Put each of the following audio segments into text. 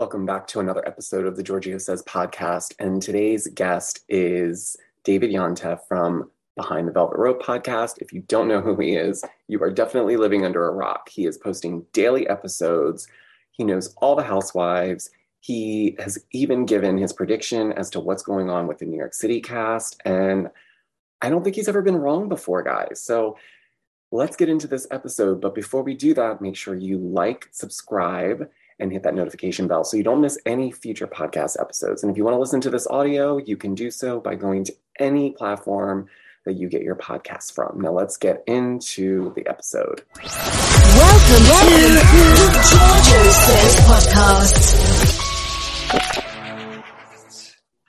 Welcome back to another episode of the Giorgio Says podcast. And today's guest is David Yontef from Behind the Velvet Rope podcast. If you don't know who he is, you are definitely living under a rock. He is posting daily episodes, he knows all the housewives. He has even given his prediction as to what's going on with the New York City cast. And I don't think he's ever been wrong before, guys. So let's get into this episode. But before we do that, make sure you like, subscribe, and hit that notification bell so you don't miss any future podcast episodes. And if you want to listen to this audio, you can do so by going to any platform that you get your podcast from. Now let's get into the episode. Welcome to the Giorgio Says podcast.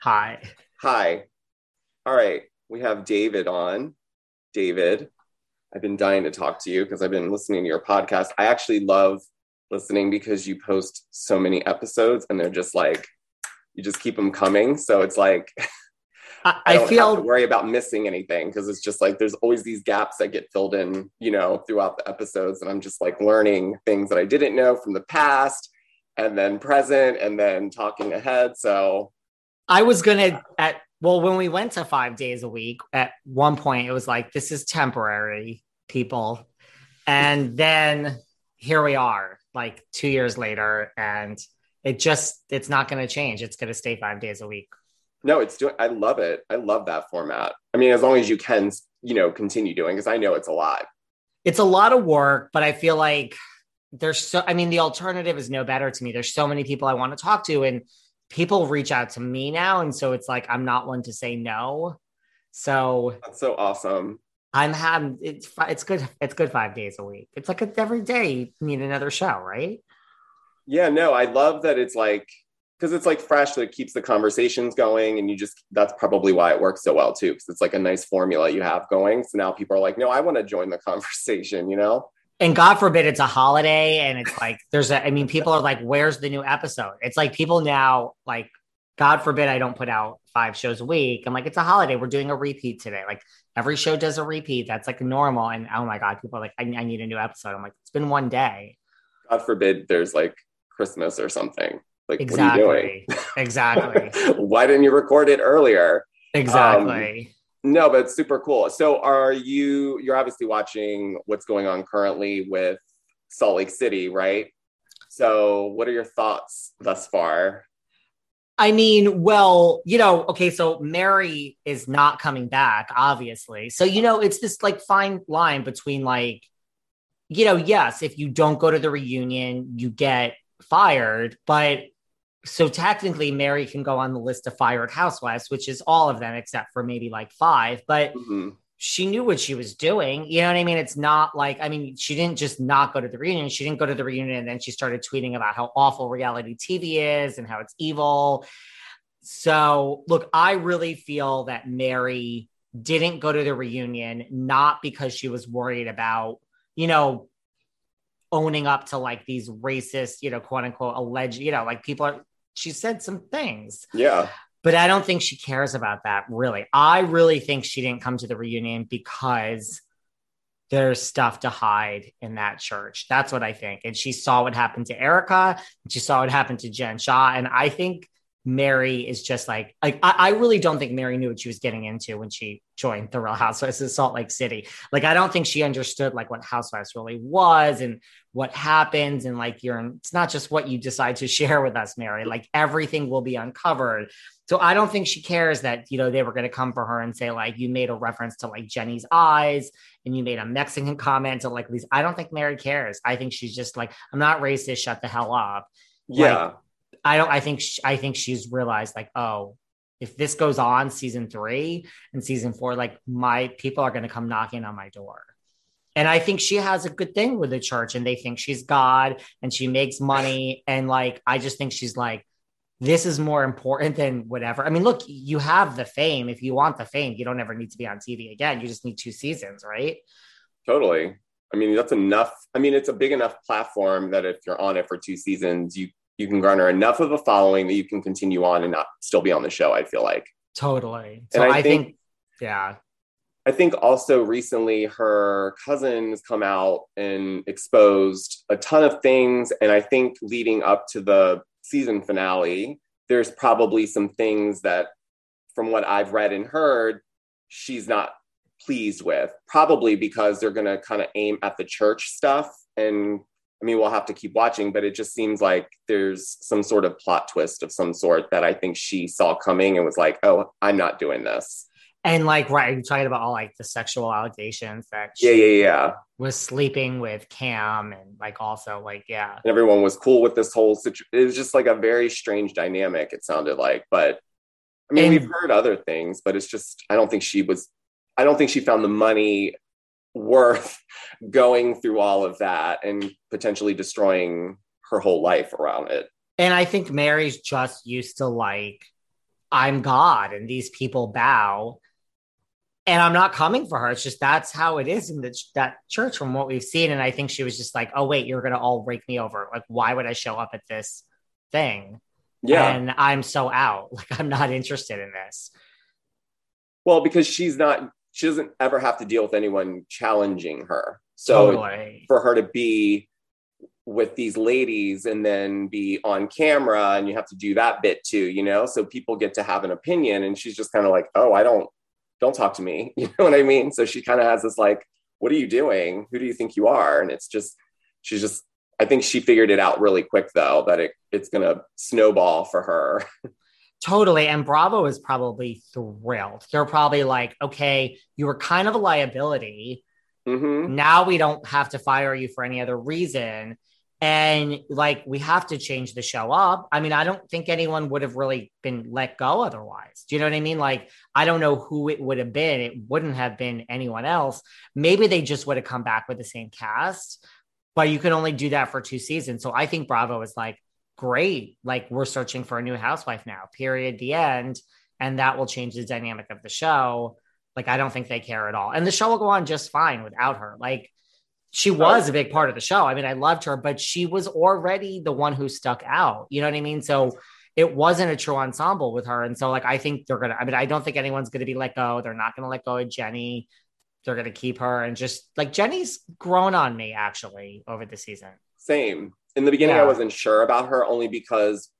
Hi. Hi. All right. We have David on. David, I've been dying to talk to you because I've been listening to your podcast. I actually love listening because you post so many episodes and they're just like, you just keep them coming. So it's like, I, I, don't feel have to worry about missing anything because it's just like there's always these gaps that get filled in, you know, throughout the episodes. And I'm just like learning things that I didn't know from the past and then present and then talking ahead. So I was gonna at well when we went to five days a week at one point it was like this is temporary people and then here we are like two years later and it just it's not going to change it's going to stay five days a week no, it's doing, I love it. I love that format. I mean, as long as you can, you know, continue doing, because I know it's a lot. it's a lot of work but i feel like there's so i mean the alternative is no better to me there's so many people i want to talk to and people reach out to me now and so it's like i'm not one to say no so That's so awesome. I'm having it's it's good it's good five days a week. It's like every day you need another show right? Yeah, no, I love that it's like because it's like fresh that keeps the conversations going, and you just that's probably why it works so well too, because it's like a nice formula you have going. So now people are like, no, I want to join the conversation, you know? and god forbid it's a holiday and it's like there's a i mean people are like where's the new episode? It's like people now like god forbid i don't put out five shows a week. I'm like it's a holiday. We're doing a repeat today. Like every show does a repeat that's like normal and oh my god people are like i, I need a new episode i'm like it's been one day God forbid there's like Christmas or something. Like, exactly exactly what are you doing? why didn't you record it earlier? exactly um, No, but it's super cool. So are you you're obviously watching what's going on currently with Salt Lake City, right? So what are your thoughts thus far? I mean, well, you know, okay, so Mary is not coming back, obviously. So, you know, it's this like fine line between like, you know, yes, if you don't go to the reunion, you get fired, but so technically Mary can go on the list of fired housewives, which is all of them except for maybe like five, but Mhm. She knew what she was doing. You know what I mean? It's not like, I mean, she didn't just not go to the reunion. She didn't go to the reunion and then she started tweeting about how awful reality TV is and how it's evil. So, look, I really feel that Mary didn't go to the reunion, not because she was worried about, you know, owning up to like these racist, you know, quote unquote, alleged, you know, like people are, she said some things Yeah. But I don't think she cares about that really. I really think she didn't come to the reunion because there's stuff to hide in that church. That's what I think. And she saw what happened to Erika, and she saw what happened to Jen Shah. And I think Mary is just like, like I, I really don't think Mary knew what she was getting into when she joined the Real Housewives of Salt Lake City. Like, I don't think she understood like what Housewives really was and what happens. And like, you're, it's not just what you decide to share with us, Mary. Like, everything will be uncovered. So I don't think she cares that, you know, they were going to come for her and say, like, you made a reference to like Jennie's eyes and you made a Mexican comment to like these. I don't think Mary cares. I think she's just like, I'm not racist, shut the hell up. Yeah. I don't, I think, sh- I think she's realized like, oh, if this goes on season three and season four, like my people are going to come knocking on my door. And I think she has a good thing with the church and they think she's God and she makes money. And like, I just think she's like, this is more important than whatever. I mean, look, you have the fame. If you want the fame, you don't ever need to be on TV again. You just need two seasons, right? Totally. I mean, that's enough. I mean, it's a big enough platform that if you're on it for two seasons, you you can garner enough of a following that you can continue on and not still be on the show. I feel like. Totally. So And I I, think, think- yeah, I think also recently her cousins come out and exposed a ton of things, and I think leading up to the season finale, there's probably some things that, from what I've read and heard, she's not pleased with. Probably because they're going to kind of aim at the church stuff. And I mean, we'll have to keep watching, but it just seems like there's some sort of plot twist of some sort that I think she saw coming and was like, oh, I'm not doing this. And like, right, you're talking about all like the sexual allegations that Yeah, yeah, yeah. was sleeping with Cam and like also like, yeah. And everyone was cool with this whole situation. It was just like a very strange dynamic, it sounded like. But I mean, And- we've heard other things, but it's just, I don't think she was, I don't think she found the money worth going through all of that and potentially destroying her whole life around it. And I think Mary's just used to like, I'm God and these people bow. And I'm not coming for her. It's just that's how it is in the, that church from what we've seen. And I think she was just like, oh, wait, you're going to all rake me over. Like, why would I show up at this thing? Yeah. And I'm so out. Like, I'm not interested in this. well, because she's not, she doesn't ever have to deal with anyone challenging her. So totally. for her to be with these ladies and then be on camera and you have to do that bit too you know so people get to have an opinion and she's just kind of like oh i don't don't talk to me you know what i mean so she kind of has this like what are you doing who do you think you are and it's just she's just i think she figured it out really quick though that it it's gonna snowball for her Totally. And Bravo is probably thrilled. They're probably like, okay, you were kind of a liability. hmm Now we don't have to fire you for any other reason. And like, we have to change the show up. I mean, I don't think anyone would have really been let go otherwise. Do you know what I mean? Like, I don't know who it would have been. It wouldn't have been anyone else. Maybe they just would have come back with the same cast, but you can only do that for two seasons. So I think Bravo is like, great. Like, we're searching for a new housewife now, period, the end. And that will change the dynamic of the show. Like, I don't think they care at all. And the show will go on just fine without her. Like, she was oh. a big part of the show. I mean, I loved her, but she was already the one who stuck out. You know what I mean? So it wasn't a true ensemble with her. And so, like, I think they're going to, I mean, I don't think anyone's going to be let go. They're not going to let go of Jennie. They're going to keep her. And just like Jennie's grown on me actually over the season. same in the beginning i wasn't sure about her only because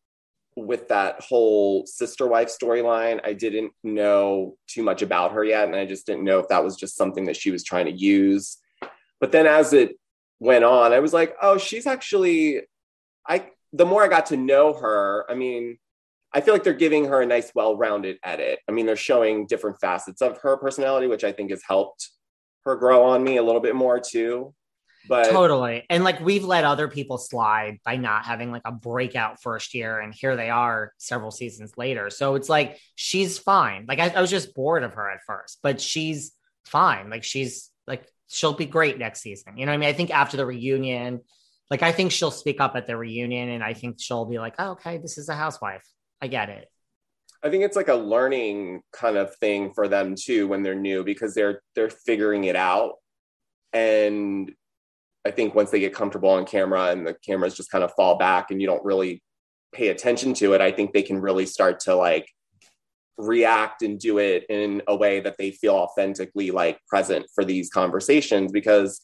with that whole sister wife storyline i didn't know too much about her yet and i just didn't know if that was just something that she was trying to use but then as it went on i was like oh she's actually i the more i got to know her i mean i feel like they're giving her a nice well-rounded edit i mean they're showing different facets of her personality which i think has helped her grow on me a little bit more too but Totally. And like we've let other people slide by not having like a breakout first year. And here they are several seasons later. So it's like she's fine. Like I, I was just bored of her at first, but she's fine. Like she's like, she'll be great next season. You know what I mean? I think after the reunion, like I think she'll speak up at the reunion and I think she'll be like, oh, okay, this is a housewife. I get it. I think it's like a learning kind of thing for them too when they're new because they're they're figuring it out. And I think once they get comfortable on camera and the cameras just kind of fall back and you don't really pay attention to it, I think they can really start to like react and do it in a way that they feel authentically like present for these conversations because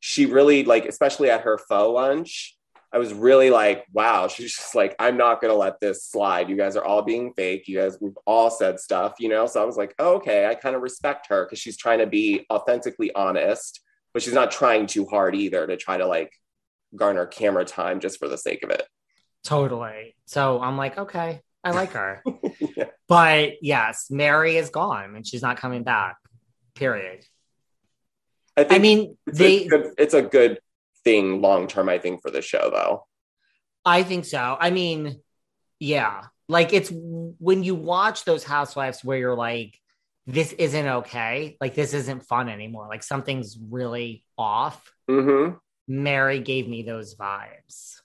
she really like especially at her faux lunch I was really like, wow, she's just like, I'm not gonna let this slide. You guys are all being fake. You guys, we've all said stuff, you know. So I was like, oh, okay, I kind of respect her because she's trying to be authentically honest, but she's not trying too hard either to try to like garner camera time just for the sake of it. Totally. So I'm like, okay, I like her. Yeah. But yes, Mary is gone and she's not coming back. Period. I think I mean, it's, they a good, it's a good thing long term, I think, for the show though. I think so. I mean, yeah. Like it's when you watch those housewives where you're like, this isn't okay. Like this isn't fun anymore. Like something's really off. hmm Mary gave me those vibes.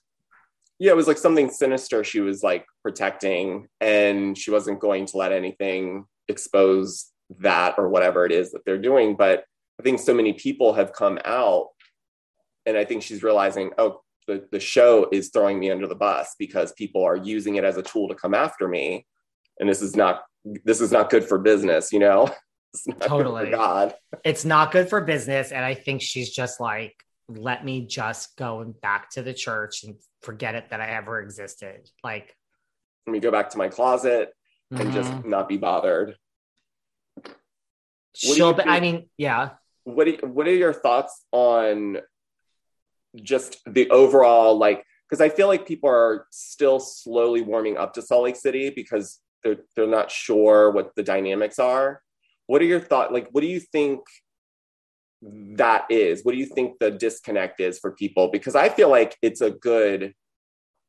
yeah, it was like something sinister she was like protecting, and she wasn't going to let anything expose that or whatever it is that they're doing. But I think so many people have come out, and I think she's realizing, oh, the, the show is throwing me under the bus because people are using it as a tool to come after me. And this is not this is not good for business, you know? It's not good Totally. for God. It's not good for business. And I think she's just like let me just go back to the church and forget it that I ever existed. Like, let me go back to my closet and mhm. just not be bothered. you she'll. Be, I mean, yeah. What do you, what are your thoughts on just the overall like? Because I feel like people are still slowly warming up to Salt Lake City because they're they're not sure what the dynamics are. What are your thoughts? Like, what do you think that is? What do you think the disconnect is for people? Because I feel like it's a good,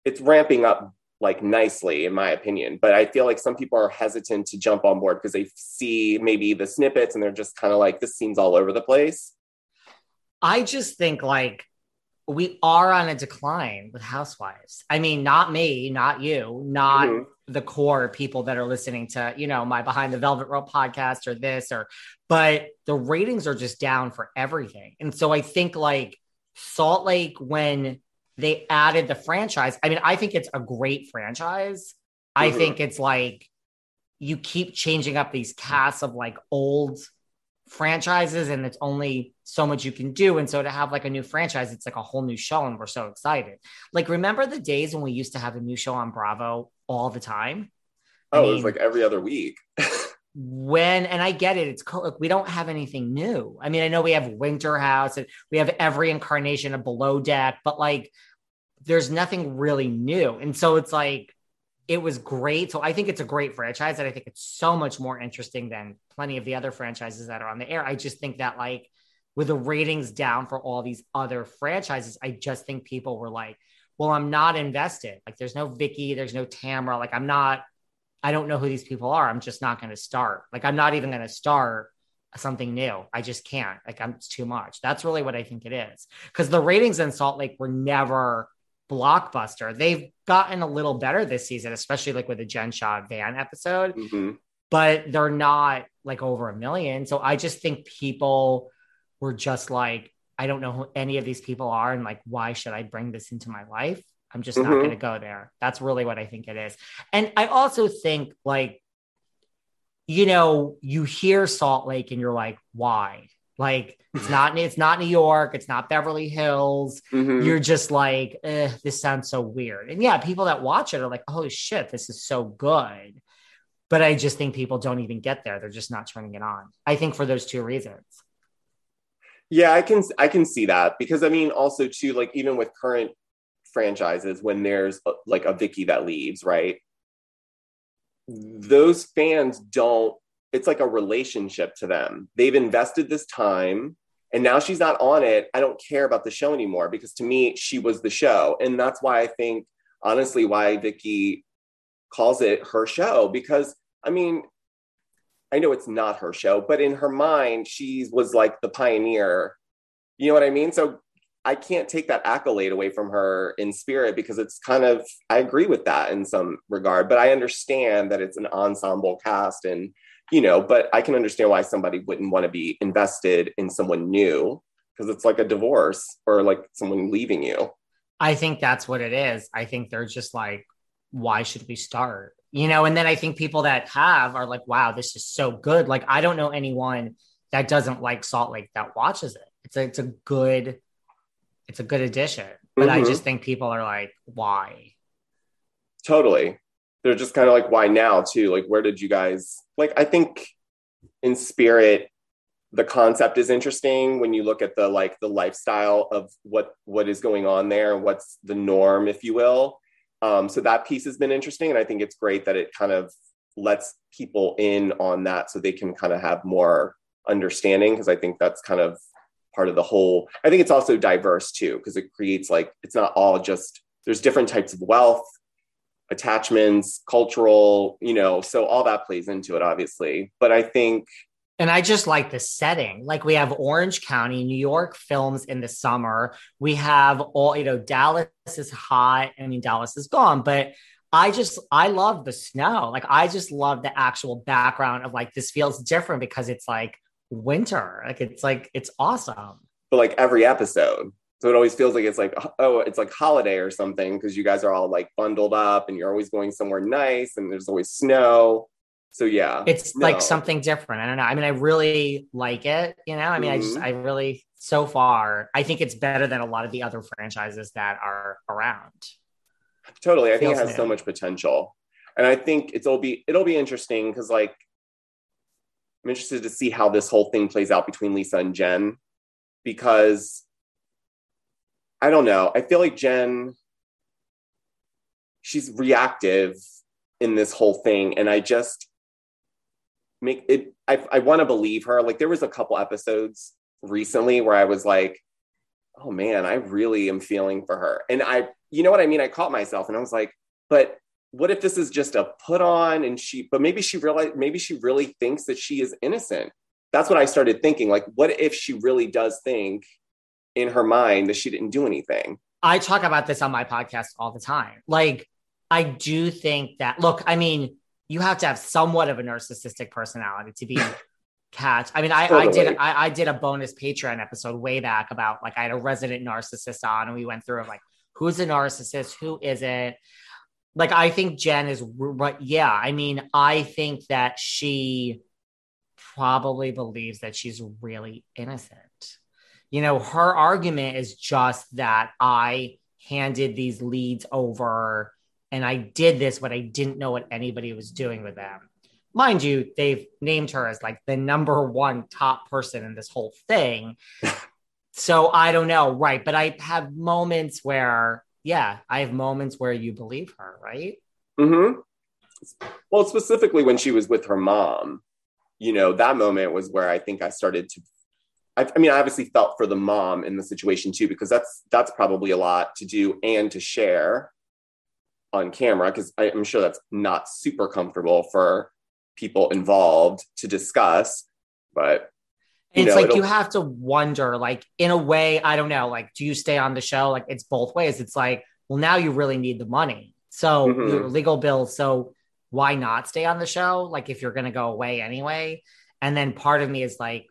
it's ramping up like nicely in my opinion but i feel like some people are hesitant to jump on board because they see maybe the snippets and they're just kind of like this seems all over the place I just think like we are on a decline with housewives. I mean, not me, not you, not Mhm. the core people that are listening to, you know, my Behind the Velvet Rope podcast or this or, but the ratings are just down for everything. And so I think like Salt Lake, when they added the franchise, I mean, I think it's a great franchise. I Mhm. think it's like you keep changing up these casts of like old franchises and it's only so much you can do. And so to have like a new franchise it's like a whole new show and we're so excited. Like remember the days when we used to have a new show on bravo all the time? I oh it was like every other week when and i get it it's cool like, we don't have anything new. I mean i know we have winter house and we have every incarnation of below deck but like there's nothing really new. And so it's like it was great. So i think it's a great franchise and i think it's so much more interesting than plenty of the other franchises that are on the air. I just think that like with the ratings down for all these other franchises i just think people were like well i'm not invested. Like there's no vicki there's no tamara like i'm not I don't know who these people are. I'm just not going to start. Like, I'm not even going to start something new. I just can't. Like, I'm it's too much. That's really what I think it is. Because the ratings in Salt Lake were never blockbuster. They've gotten a little better this season, especially like with the Jen Shah van episode, Mhm. but they're not like over a million. So I just think people were just like, I don't know who any of these people are. And like, why should I bring this into my life? I'm just not Mhm. going to go there. That's really what I think it is. And I also think like, you know, you hear Salt Lake and you're like, why? Like it's not it's not New York, it's not Beverly Hills. Mhm. You're just like, eh, this sounds so weird. And yeah, people that watch it are like, holy shit, this is so good. But I just think people don't even get there. They're just not turning it on. I think for those two reasons. Yeah, I can I can see that because I mean also too like even with current franchises when there's a, like a Vicki that leaves, right? Those fans don't it's like a relationship to them. They've invested this time and now she's not on it. I don't care about the show anymore because to me she was the show and that's why I think honestly why Vicki calls it her show because I mean I know it's not her show, but in her mind, she was like the pioneer. You know what I mean? So I can't take that accolade away from her in spirit because it's kind of, I agree with that in some regard, but I understand that it's an ensemble cast and, you know, but I can understand why somebody wouldn't want to be invested in someone new because it's like a divorce or like someone leaving you. I think that's what it is. I think they're just like, why should we start? You know, and then I think people that have are like, wow, this is so good. Like, I don't know anyone that doesn't like Salt Lake that watches it. It's a, it's a good, it's a good addition. But I Mhm. just think people are like, why? Totally. They're just kind of like, why now, too? Like, where did you guys like? I think in spirit, the concept is interesting when you look at the like the lifestyle of what what is going on there, what's the norm, if you will. Um, so that piece has been interesting, and I think it's great that it kind of lets people in on that so they can kind of have more understanding because I think that's kind of part of the whole. I think it's also diverse too because it creates like it's not all just there's different types of wealth attachments cultural you know so all that plays into it obviously but i think And I just like the setting. Like we have Orange County, New York films in the summer. We have all, you know, Dallas is hot. I mean, Dallas is gone, but I just, I love the snow. Like I just love the actual background of like, this feels different because it's like winter. Like it's like, it's awesome. but like every episode so it always feels like it's like oh it's like holiday or something because you guys are all like bundled up and you're always going somewhere nice and there's always snow so yeah It's No. like something different. I don't know. I mean, I really like it. You know, I mean, I just, Mhm. I really so far, I think it's better than a lot of the other franchises that are around. Totally. I think it has so much potential. And I think it'll be it'll be interesting because like I'm interested to see how this whole thing plays out between Lisa and Jen because I don't know. I feel like Jen she's reactive in this whole thing and I just make it I I want to believe her. Like there was a couple episodes recently where I was like oh man, I really am feeling for her. And I, you know what I mean? I caught myself and I was like, but what if this is just a put on and she, but maybe she realized, maybe she really thinks that she is innocent. That's what I started thinking. Like, what if she really does think in her mind that she didn't do anything? I talk about this on my podcast all the time. Like, I do think that, look, I mean, you have to have somewhat of a narcissistic personality to be catch. I mean, I, I did I, I did a bonus Patreon episode way back about like I had a resident narcissist on, and we went through of like who's a narcissist, who isn't. Like, I think Jen is right. Yeah, I mean, I think that she probably believes that she's really innocent. You know, her argument is just that I handed these leads over and I did this, but I didn't know what anybody was doing with them. Mind you, they've named her as like the number one top person in this whole thing. so I don't know. Right. But I have moments where, yeah, I have moments where you believe her, right? Mm-hmm. Well, specifically when she was with her mom, you know, that moment was where I think I started to. I, I mean, I obviously felt for the mom in the situation too, because that's that's probably a lot to do and to share on camera, because I'm sure that's not super comfortable for people involved to discuss. But it's know, like you have to wonder, like, in a way, I don't know, like, do you stay on the show? Like, it's both ways. It's like, well, now you really need the money. So, Mhm. your legal bills. So, why not stay on the show? Like, if you're going to go away anyway. And then part of me is like,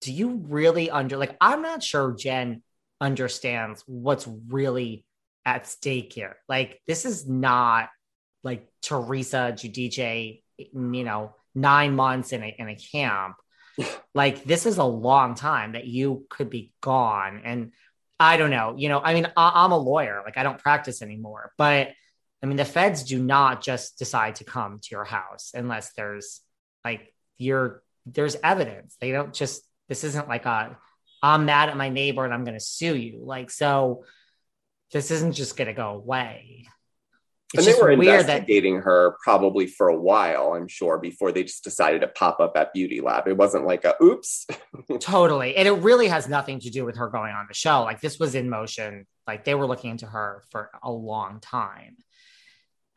do you really under, like, I'm not sure Jen understands what's really at stake here. Like, this is not like Teresa Giudice, you know, nine months in a, in a camp like this is a long time that you could be gone. And i don't know you know i mean I, i'm a lawyer like i don't practice anymore. But i mean the feds do not just decide to come to your house unless there's like you're there's evidence. They don't just this isn't like a i'm mad at my neighbor and i'm going to sue you. Like so this isn't just going to go away and they were weird that investigating her probably for a while, I'm sure, before they just decided to pop up at Beauty Lab. It wasn't like a oops. Totally. And it really has nothing to do with her going on the show. Like this was in motion. Like they were looking into her for a long time.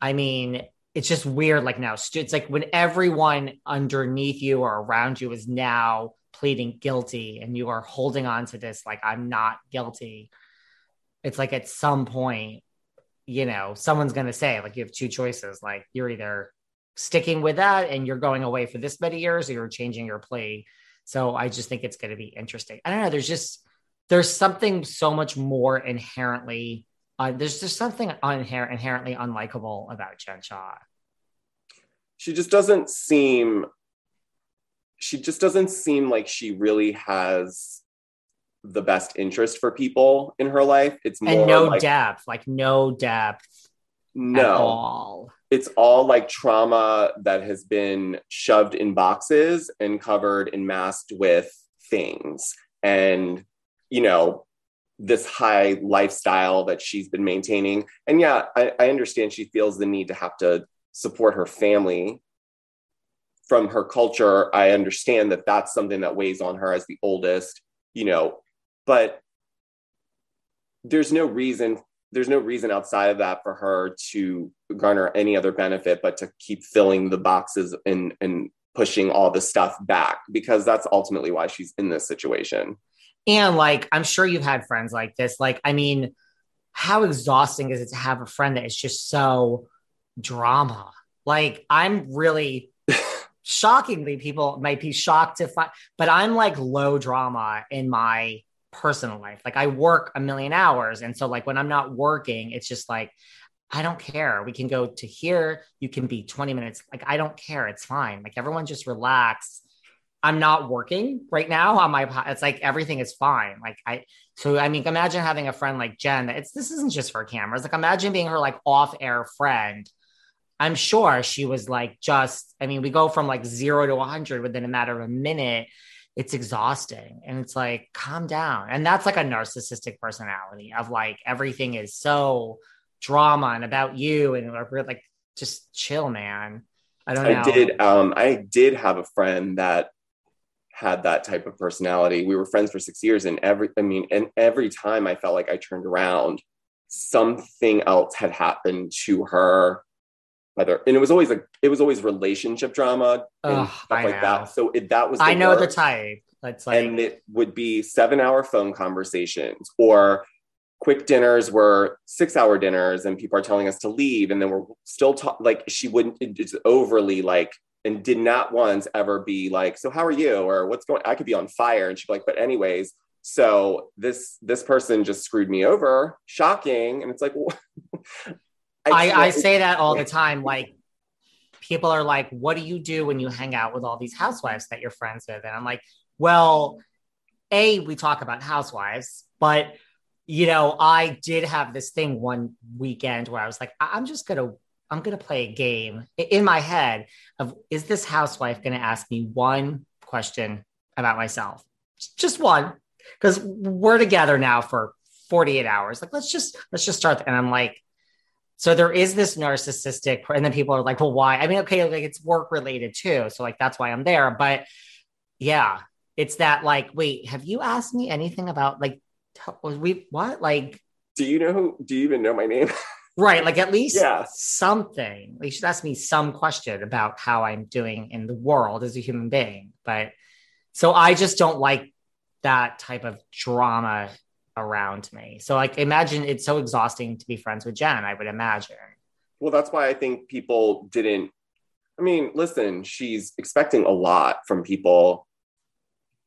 I mean, it's just weird. Like now, it's like when everyone underneath you or around you is now pleading guilty and you are holding on to this, like, I'm not guilty. It's like at some point, you know, someone's going to say, like, you have two choices. Like, you're either sticking with that and you're going away for this many years or you're changing your plea. So I just think it's going to be interesting. I don't know. There's just there's something so much more inherently. Uh, there's just something inherently unlikable about Jen Shah. she just doesn't seem she just doesn't seem like she really has the best interest for people in her life. It's more And no like depth, like no depth at no. all. it's all like trauma that has been shoved in boxes and covered and masked with things. And you know this high lifestyle that she's been maintaining. And yeah I, I understand she feels the need to have to support her family. From her culture i understand that that's something that weighs on her as the oldest you know but there's no reason there's no reason outside of that for her to garner any other benefit but to keep filling the boxes and and pushing all the stuff back because that's ultimately why she's in this situation And like, I'm sure you've had friends like this. Like, I mean, how exhausting is it to have a friend that is just so drama? Like, I'm really shockingly, people might be shocked to find, but I'm like low drama in my personal life. Like, I work a million hours. And so, like, when I'm not working, it's just like, I don't care. We can go to here. You can be 20 minutes. Like, I don't care. It's fine. Like, everyone just relax. I'm not working right now on my it's like everything is fine. Like I so I mean imagine having a friend like Jen it's this isn't just for cameras. Like imagine being her like off-air friend. I'm sure she was like just I mean we go from like 0 to 100 within a matter of a minute. It's exhausting and it's like calm down. And that's like a narcissistic personality of like everything is so drama and about you and like just chill man. I don't know. I did um I did have a friend that had that type of personality. We were friends for six years, and every I mean, and every time I felt like I turned around, something else had happened to her. Whether and it was always like it was always relationship drama and Ugh, stuff I like know. that. So it, that was the I know the worst. type. It's like and it would be seven hour phone conversations or quick dinners were six hour dinners and people are telling us to leave and then we're still talk like she wouldn't it's overly like and did not once ever be like so how are you or what's going i could be on fire and she'd be like but anyways so this this person just screwed me over shocking and it's like well, I, I can't- say that all the time. Like people are like, what do you do when you hang out with all these housewives that you're friends with? And I'm like, well, A, we talk about housewives, but you know, I did have this thing one weekend where I was like, I- I'm just gonna I'm gonna play a game in my head of is this housewife gonna ask me one question about myself? Just one. Because we're together now for 48 hours. Like, let's just let's just start. And I'm like, so there is this narcissistic, and then people are like, well, why? I mean, okay, like it's work related too. So like that's why I'm there. But yeah, it's that like, wait, have you asked me anything about like was we what? Like do you know who do you even know my name right, like at least Yeah. something. Like, you should ask me some question about how I'm doing in the world as a human being. But so I just don't like that type of drama around me. So like imagine it's so exhausting to be friends with Jen, I would imagine. Well, that's why I think people didn't. I mean, listen, she's expecting a lot from people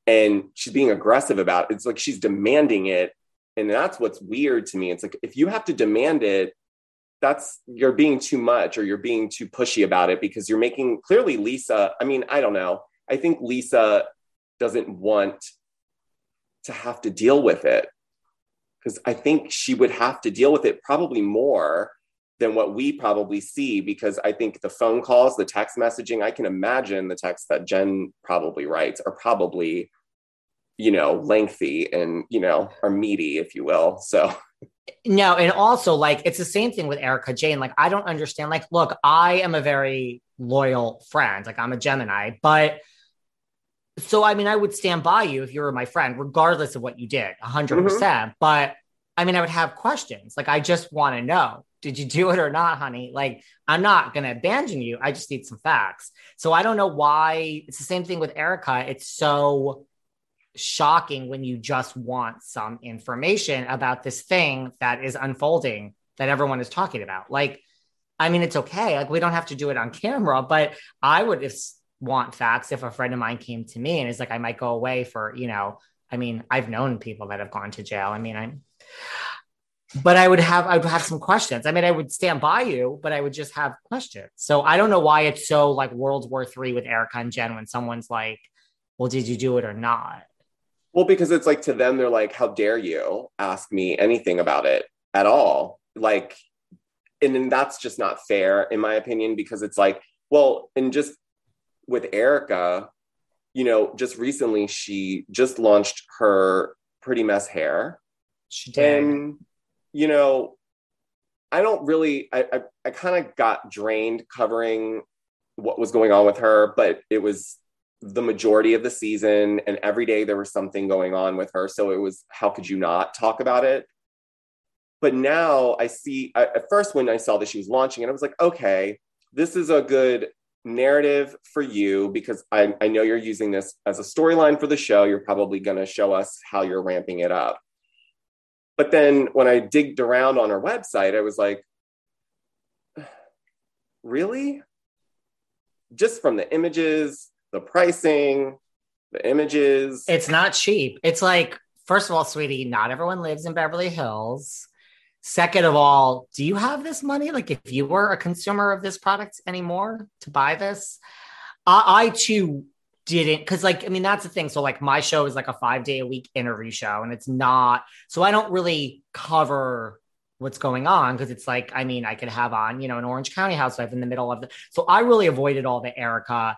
and she's being aggressive about it. It's like she's demanding it. And that's what's weird to me. It's like if you have to demand it, that's you're being too much or you're being too pushy about it because you're making clearly Lisa. I mean, I don't know. I think Lisa doesn't want to have to deal with it because I think she would have to deal with it probably more than what we probably see because I think the phone calls, the text messaging, I can imagine the texts that Jen probably writes are probably, you know, lengthy and, you know, are meaty, if you will. So, No, and also like it's the same thing with Erika Jayne. Like, I don't understand. Like, look, I am a very loyal friend. Like, I'm a Gemini, but so I mean, I would stand by you if you were my friend, regardless of what you did, 100 mm-hmm. percent. But I mean, I would have questions. Like, I just want to know, did you do it or not, honey? Like, I'm not gonna abandon you. I just need some facts. So I don't know why. It's the same thing with Erika. It's so shocking when you just want some information about this thing that is unfolding that everyone is talking about. Like, I mean, it's okay. Like, we don't have to do it on camera, but I would if, want facts if a friend of mine came to me and is like, I might go away for, you know, I mean, I've known people that have gone to jail. I mean, I'm, but I would have, I would have some questions. I mean, I would stand by you, but I would just have questions. So I don't know why it's so like World War Three with Erika and Jen when someone's like, well, did you do it or not? well, because it's like to them, they're like, how dare you ask me anything about it at all? Like, and then that's just not fair, in my opinion, because it's like, well, and just with Erika, you know, just recently she just launched her Pretty Mess hair. She did. And, you know, I don't really, I, I, I kind of got drained covering what was going on with her, but it was the majority of the season and every day there was something going on with her. So it was, how could you not talk about it? But now I see, I, at first when I saw that she was launching and I was like, okay, this is a good narrative for you because I, I know you're using this as a storyline for the show. You're probably going to show us how you're ramping it up. But then when I digged around on her website, I was like, really? Just from the images, the pricing, the images. It's not cheap. It's like, first of all, sweetie, not everyone lives in Beverly Hills. Second of all, do you have this money? Like, if you were a consumer of this product anymore to buy this, I, I too didn't because like i mean that's the thing so like my show is like a five day a week interview show and it's not so i don't really cover what's going on because it's like i mean i could have on you know an orange county housewife in the middle of the so i really avoided all the erika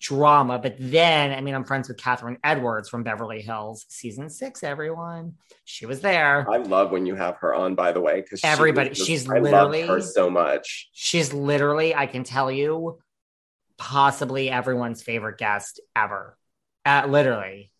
drama but then i mean i'm friends with kathryn edwards from beverly hills season six everyone. She was there. I love when you have her on, by the way, because Everybody- she's I literally- love her so much. she's literally i can tell you possibly everyone's favorite guest ever. Uh, literally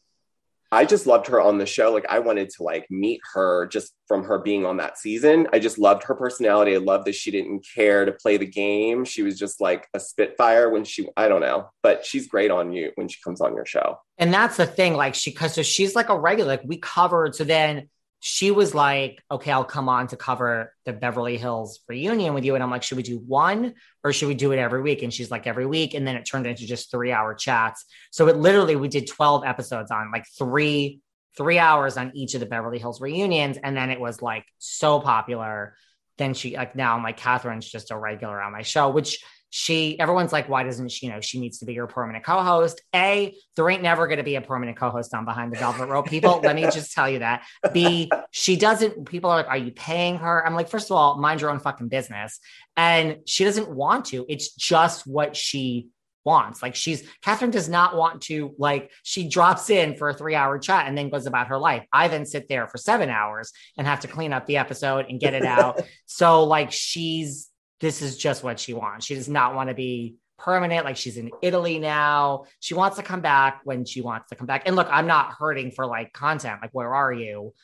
I just loved her on the show. Like I wanted to like meet her just from her being on that season. I just loved her personality. I loved that she didn't care to play the game. She was just like a spitfire when she I don't know, but she's great on you when she comes on your show. And that's the thing, like she, because so she's like a regular. Like we covered. So then she was like, "Okay, I'll come on to cover the Beverly Hills reunion with you." And I'm like, "Should we do one or should we do it every week?" And she's like, "Every week." And then it turned into just three hour chats. So it literally we did 12 episodes on like three three hours on each of the Beverly Hills reunions, and then it was like so popular. Then she like now I'm like Kathryn's just a regular on my show, which she everyone's like, why doesn't she you know she needs to be your permanent co-host? A, there ain't never gonna be a permanent co-host on behind the velvet rope. People, let me just tell you that. B, she doesn't, people are like, are you paying her? I'm like, first of all, mind your own fucking business. And she doesn't want to. It's just what she wants. Like she's Kathryn does not want to like she drops in for a three hour chat and then goes about her life. I then sit there for seven hours and have to clean up the episode and get it out. so like she's this is just what she wants. She does not want to be permanent. Like she's in Italy now. She wants to come back when she wants to come back. And look, I'm not hurting for like content. Like, where are you?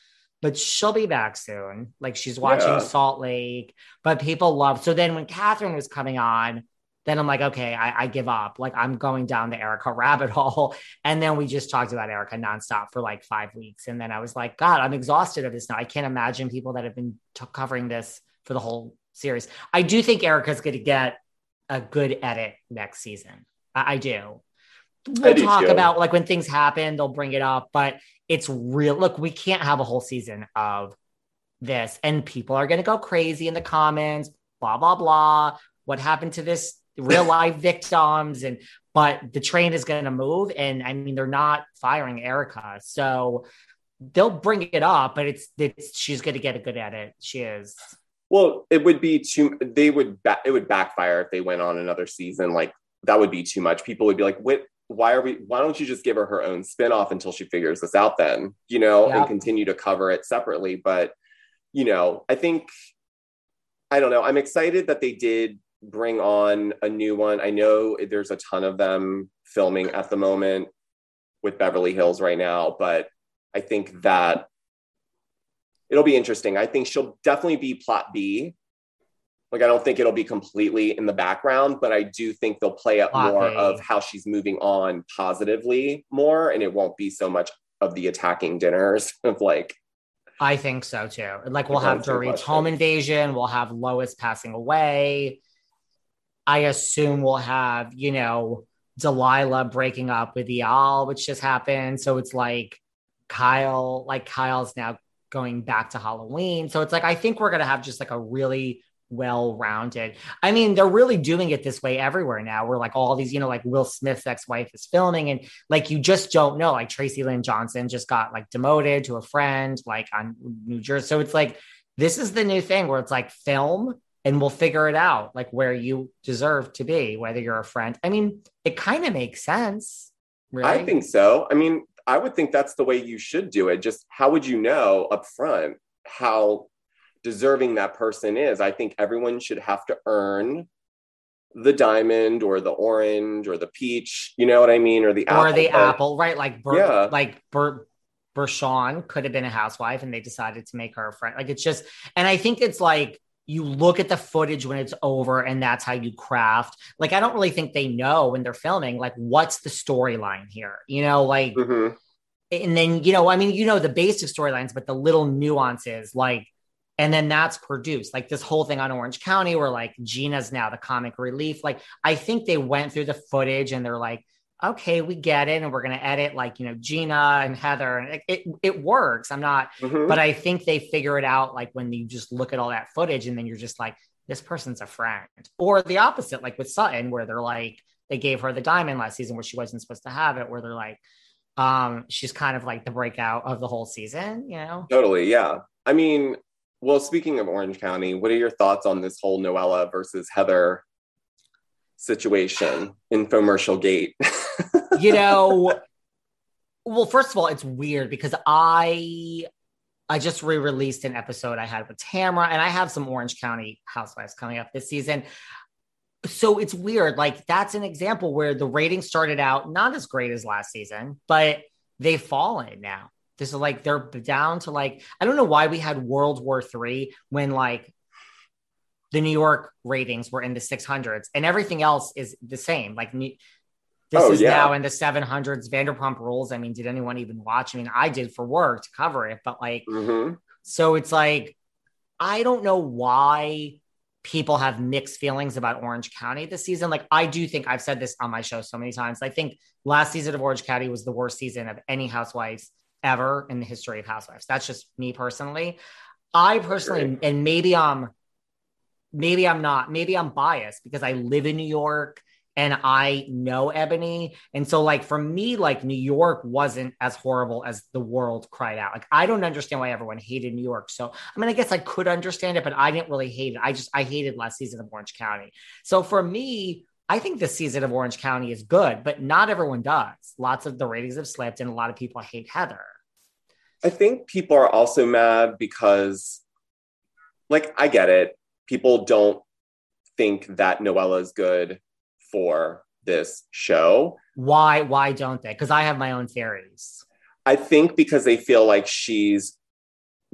But she'll be back soon. Like she's watching Yeah. Salt Lake. But people love. So then when Kathryn was coming on, then I'm like, okay, I, I give up. Like I'm going down the Erika rabbit hole. And then we just talked about Erika nonstop for like five weeks. And then I was like, God, I'm exhausted of this now. I can't imagine people that have been t- covering this for the whole series. I do think Erika's going to get a good edit next season. I, I do. We'll do talk too. about like when things happen, they'll bring it up, but it's real. Look, we can't have a whole season of this, and people are going to go crazy in the comments, blah, blah, blah. What happened to this real life victims? And but the train is going to move, and I mean, they're not firing Erika. So they'll bring it up, but it's, it's she's going to get a good edit. She is. Well, it would be too. They would. Ba- it would backfire if they went on another season. Like that would be too much. People would be like, "What? Why are we? Why don't you just give her her own spinoff until she figures this out? Then you know, and continue to cover it separately." But you know, I think I don't know. I'm excited that they did bring on a new one. I know there's a ton of them filming at the moment with Beverly Hills right now, but I think that it'll be interesting. I think she'll definitely be plot B. Like I don't think it'll be completely in the background, but I do think they'll play up Plot more B. of how she's moving on positively more, and it won't be so much of the attacking dinners of like I think so too. Like we'll have Dorit's home invasion. We'll have Lois passing away. I assume we'll have, you know, Delilah breaking up with Eyal, which just happened. So it's like Kyle, like Kyle's now going back to Halloween. So it's like I think we're gonna have just like a really well-rounded. I mean, they're really doing it this way everywhere now. Where like all these, you know, like Will Smith's ex-wife is filming, and like you just don't know. Like Tracy Lynn Johnson just got like demoted to a friend, like on New Jersey. So it's like this is the new thing where it's like film and we'll figure it out, like where you deserve to be, whether you're a friend. I mean, it kind of makes sense. Really. I think so. I mean, I would think that's the way you should do it. Just how would you know up front how deserving that person is? I think everyone should have to earn the diamond or the orange or the peach, you know what I mean? Or the apple. or the but- apple, right? Like Ber- Yeah. like Ber- Bershawn could have been a housewife, and they decided to make her a friend. Like it's just, and I think it's like you look at the footage when it's over, and that's how you craft. Like I don't really think they know when they're filming, like what's the storyline here, you know, like. Mhm. and then you know i mean you know the basic storylines but the little nuances like and then that's produced like this whole thing on orange county where like gina's now the comic relief like i think they went through the footage and they're like okay we get it and we're going to edit like you know gina and heather and it, it, it works i'm not Mhm. but i think they figure it out like when you just look at all that footage and then you're just like this person's a friend or the opposite like with sutton where they're like they gave her the diamond last season where she wasn't supposed to have it, where they're like, um, she's kind of like the breakout of the whole season, you know? Totally, yeah. I mean, well, speaking of Orange County, what are your thoughts on this whole Noella versus Heather situation, infomercial gate? you know, well, first of all, it's weird because I I just re-released an episode I had with Tamra, and I have some Orange County Housewives coming up this season. So it's weird. Like that's an example where the ratings started out not as great as last season, but they've fallen now. This is like they're down to like I don't know why we had World War Three when like the New York ratings were in the 600s and everything else is the same. Like this oh, is yeah. now in the 700s. Vanderpump Rules. I mean, did anyone even watch? I mean, I did for work to cover it, but like, mm-hmm. so it's like, I don't know why people have mixed feelings about Orange County this season. Like, I do think I've said this on my show so many times. I think last season of Orange County was the worst season of any Housewives ever in the history of Housewives. That's just me personally. I personally, and maybe I'm, maybe I'm not, maybe I'm biased because I live in New York and I know Ebony. And so, like, for me, like, New York wasn't as horrible as the world cried out. Like, I don't understand why everyone hated New York. So, I mean, I guess I could understand it, but I didn't really hate it. I just, I hated last season of Orange County. So, for me, I think the season of Orange County is good, but not everyone does. Lots of the ratings have slipped, and a lot of people hate Heather. I think people are also mad because, like, I get it. People don't think that Noella is good for this show. Why why don't they? Cuz I have my own theories. I think because they feel like she's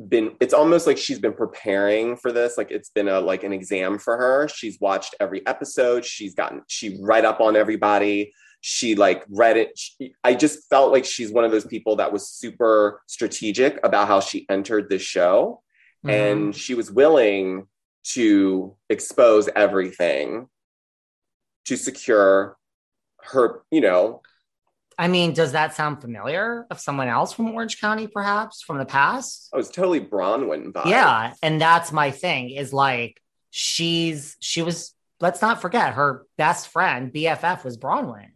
been it's almost like she's been preparing for this like it's been a like an exam for her she's watched every episode she's gotten she read up on everybody she like read it she, i just felt like she's one of those people that was super strategic about how she entered the show mm-hmm. and she was willing to expose everything to secure her, you know. I mean, does that sound familiar of someone else from Orange County, perhaps from the past? Oh, it's totally Braunwyn vibe. Yeah. And that's my thing is like, she's, she was, let's not forget her best friend, BFF, was Braunwyn.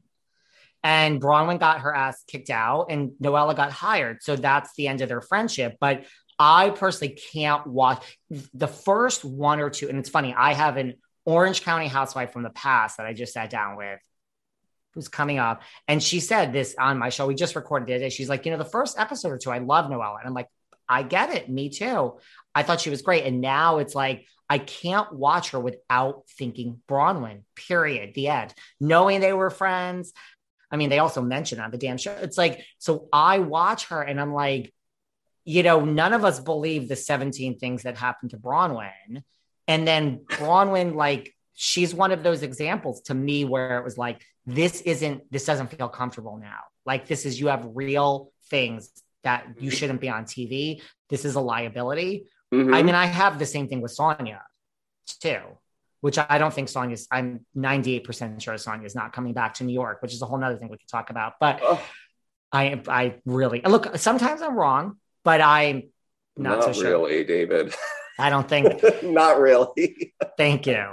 And Braunwyn got her ass kicked out and Noella got hired. So that's the end of their friendship. But I personally can't watch the first one or two. And it's funny, I have an Orange County housewife from the past that I just sat down with who's coming up. And she said this on my show. We just recorded it. And She's like, you know, the first episode or two, I love Noella. And I'm like, I get it. Me too. I thought she was great. And now it's like, I can't watch her without thinking Braunwyn, period. The end. Knowing they were friends. I mean, they also mentioned on the damn show. It's like, so I watch her and I'm like, you know, none of us believe the 17 things that happened to Braunwyn. And then Braunwyn, like, she's one of those examples to me where it was like, this isn't, this doesn't feel comfortable now. Like, this is, you have real things that you mm-hmm. shouldn't be on TV. This is a liability. Mm-hmm. I mean, I have the same thing with Sonja too, which I don't think Sonja's, I'm 98% sure Sonja is not coming back to New York, which is a whole nother thing we could talk about. But oh. I, I really, look, sometimes I'm wrong, but I'm not, not so sure. really, David. I don't think. Not really. thank you.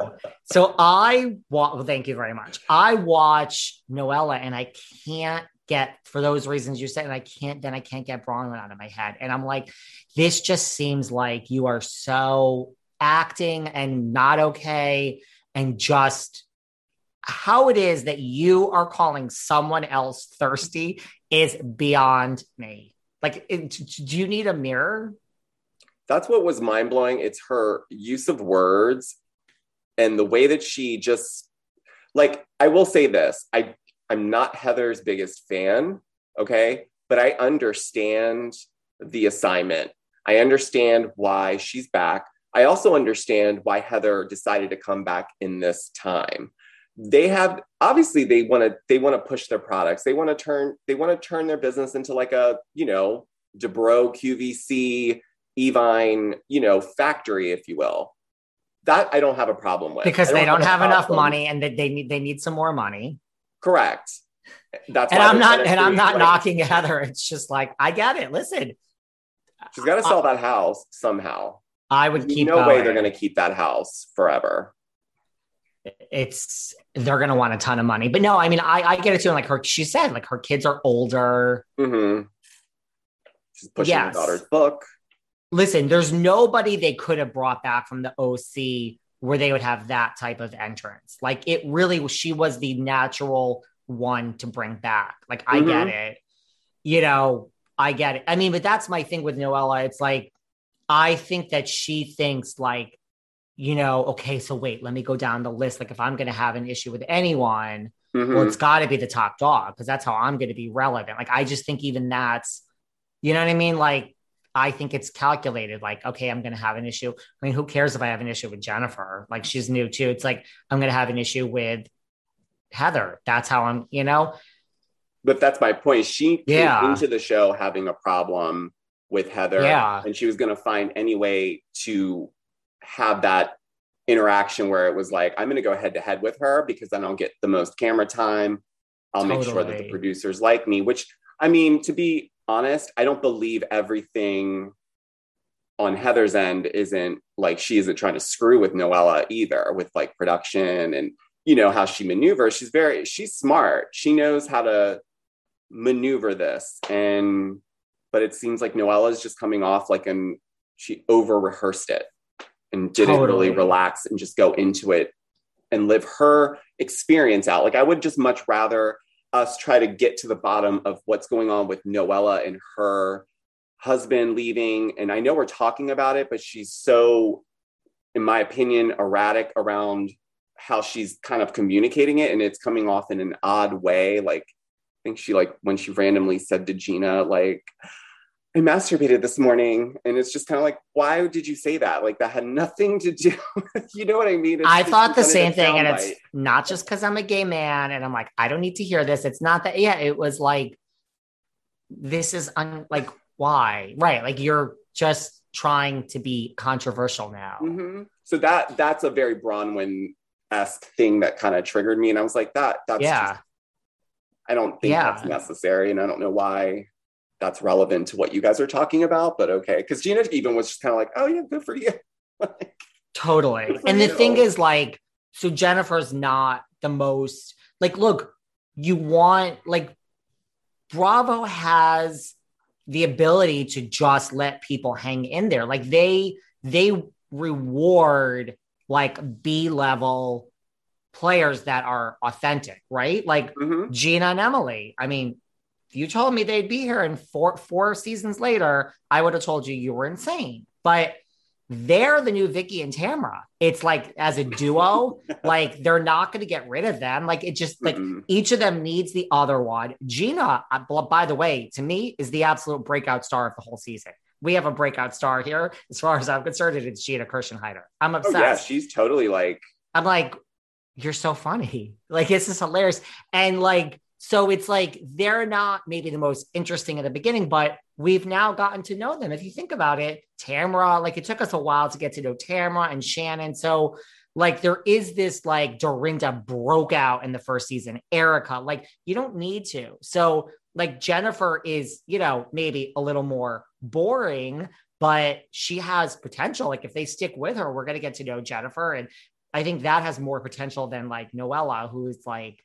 So I wa- well, thank you very much. I watch Noella and I can't get for those reasons you said, and I can't then I can't get Braunwyn out of my head. And I'm like, this just seems like you are so acting and not okay, and just how it is that you are calling someone else thirsty is beyond me. Like, it, do you need a mirror? That's what was mind blowing. It's her use of words and the way that she just like I will say this. I I'm not Heather's biggest fan, okay? But I understand the assignment. I understand why she's back. I also understand why Heather decided to come back in this time. They have obviously they want to they want to push their products. They want to turn they want to turn their business into like a, you know, Debro QVC Evine, you know, factory, if you will. That I don't have a problem with. Because don't they don't have, have enough money and they, they need they need some more money. Correct. That's and I'm not and I'm not knocking Heather. It's just like I get it. Listen. She's got to sell that house somehow. I would keep no going. way they're going to keep that house forever. it's they're gonna want a ton of money. But no, I mean, I, I get it too. And like her, she said, like her kids are older. Mm-hmm. She's pushing Yes. her daughter's book. Listen, there's nobody they could have brought back from the OC where they would have that type of entrance. Like it really, she was the natural one to bring back. Like I get it. You know, I get it. I mean, but that's my thing with Noella. It's like, I think that she thinks like, you know, okay, so wait, let me go down the list. Like if I'm going to have an issue with anyone, Mhm. well, it's got to be the top dog because that's how I'm going to be relevant. Like, I just think even that's, you know what I mean? Like, I think it's calculated. Like, okay, I'm going to have an issue. I mean, who cares if I have an issue with Jennifer? Like, she's new too. It's like I'm going to have an issue with Heather. That's how I'm, you know. but that's my point. She came into the show having a problem with Heather, Yeah. and she was going to find any way to have that interaction where it was like, I'm going to go head to head with her because then I'll get the most camera time. I'll make sure that the producers like me. Which, I mean, to be honest, I don't believe everything on Heather's end isn't like she isn't trying to screw with Noella either with like production and you know how she maneuvers. She's very she's smart. She knows how to maneuver this and but it seems like Noella's just coming off like an she over rehearsed it and didn't Totally. really relax and just go into it and live her experience out. Like I would just much rather us try to get to the bottom of what's going on with Noella and her husband leaving. And I know we're talking about it, but she's so, in my opinion, erratic around how she's kind of communicating it. And it's coming off in an odd way. Like, I think she, like, when she randomly said to Gina, like, I masturbated this morning. And it's just kind of like, why did you say that? Like, that had nothing to do, you know what I mean? It's I thought the same thing. And it's not just because I'm a gay man and I'm like, I don't need to hear this. It's not that. Yeah, it was like, this is un- like, why? Right. Like, you're just trying to be controversial now. Mhm. So that that's a very Braunwyn esque thing that kind of triggered me, and I was like, that that's yeah. just, I don't think Yeah. that's necessary, and I don't know why that's relevant to what you guys are talking about, but okay. Because Gina even was just kind of like, oh yeah, good for you. Like, Totally. Good for And the thing is, like, so Jennifer's not the most, like, look, you want, like, Bravo has the ability to just let people hang in there. Like, they, they reward like B level players that are authentic, right? Like, mhm. Gina and Emily. I mean, if you told me they'd be here and four four seasons later, I would have told you you were insane. But they're the new Vicki and Tamra. It's like as a duo, like they're not going to get rid of them. Like it just like Mhm. each of them needs the other one. Gina, uh, by the way, to me is the absolute breakout star of the whole season. We have a breakout star here, as far as I'm concerned. It's Gina Kirschenheiter. I'm Oh obsessed. yeah, she's totally like, I'm like, you're so funny. Like, this is hilarious. And like, so it's like they're not maybe the most interesting at the beginning, but we've now gotten to know them. If you think about it, Tamara, like it took us a while to get to know Tamara and Shannon. So like there is this like Dorinda broke out in the first season, Erika, like you don't need to. So like Jennifer is, you know, maybe a little more boring, but she has potential. Like if they stick with her, we're going to get to know Jennifer. And I think that has more potential than like Noella, who's like,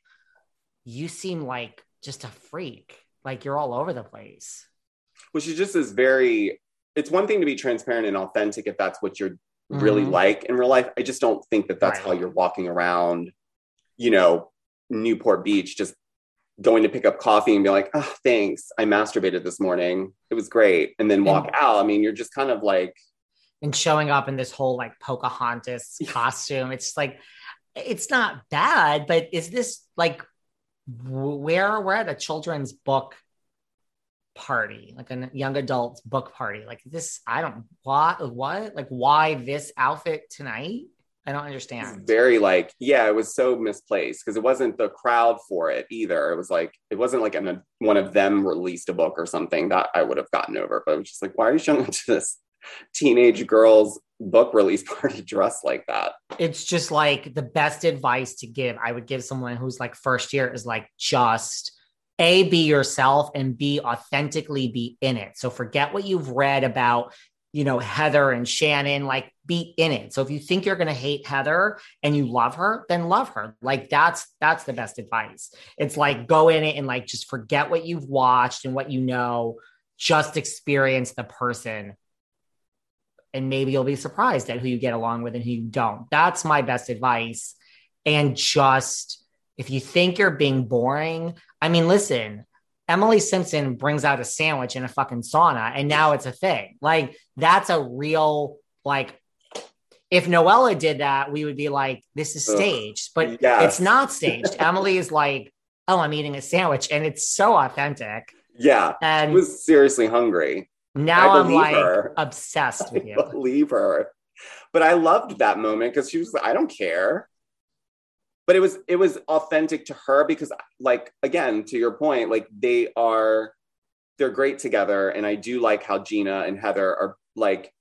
you seem like just a freak. Like you're all over the place. well, she just is very. It's one thing to be transparent and authentic if that's what you're really Mhm. like in real life. I just don't think that that's Right. how you're walking around, you know, Newport Beach, just going to pick up coffee and be like, oh, thanks. I masturbated this morning. It was great. And then walk out. I mean, you're just kind of like, And showing up in this whole like Pocahontas costume. It's like, it's not bad, but is this like where we're at a children's book party, like a young adult book party? Like this, I don't, what, what, like why this outfit tonight? I don't it's understand. very like, yeah, it was so misplaced because it wasn't the crowd for it either. It was like, it wasn't like an, one of them released a book or something that I would have gotten over. But it was just like, why are you showing up to this teenage girl's book release party dressed like that? it's just like the best advice to give I would give someone who's like first year is like just a be yourself and b authentically be in it. So forget what you've read about, you know, Heather and Shannon, like be in it. So if you think you're going to hate Heather and you love her, then love her. Like that's that's the best advice. It's like go in it and like just forget what you've watched and what you know, just experience the person. And maybe you'll be surprised at who you get along with and who you don't. That's my best advice. And just if you think you're being boring, I mean, listen, Emily Simpson brings out a sandwich in a fucking sauna and now it's a thing. Like that's a real like if Noella did that, we would be like, this is staged, but Yes. it's not staged. Emily is like, oh, I'm eating a sandwich, and it's so authentic. Yeah. And I was seriously hungry. Now I I'm like her. obsessed with you. believe her. But I loved that moment because she was like, I don't care. But it was it was authentic to her because like again, to your point, like they are they're great together. And I do like how Gina and Heather are like,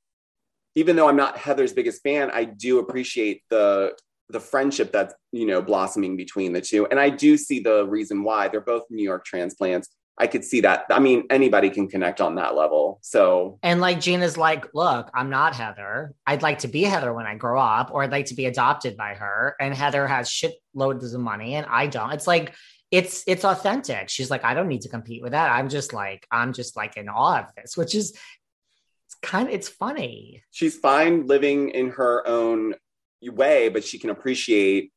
even though I'm not Heather's biggest fan, I do appreciate the the friendship that's you know blossoming between the two. And I do see the reason why they're both New York transplants. I could see that. I mean, anybody can connect on that level. So And like Gina's like, look, I'm not Heather. I'd like to be Heather when I grow up, or I'd like to be adopted by her. And Heather has shit loads of money, and I don't. It's like it's it's authentic. She's like, I don't need to compete with that. I'm just like, I'm just like in awe of this, which is it's kind of it's funny. she's fine living in her own way, but she can appreciate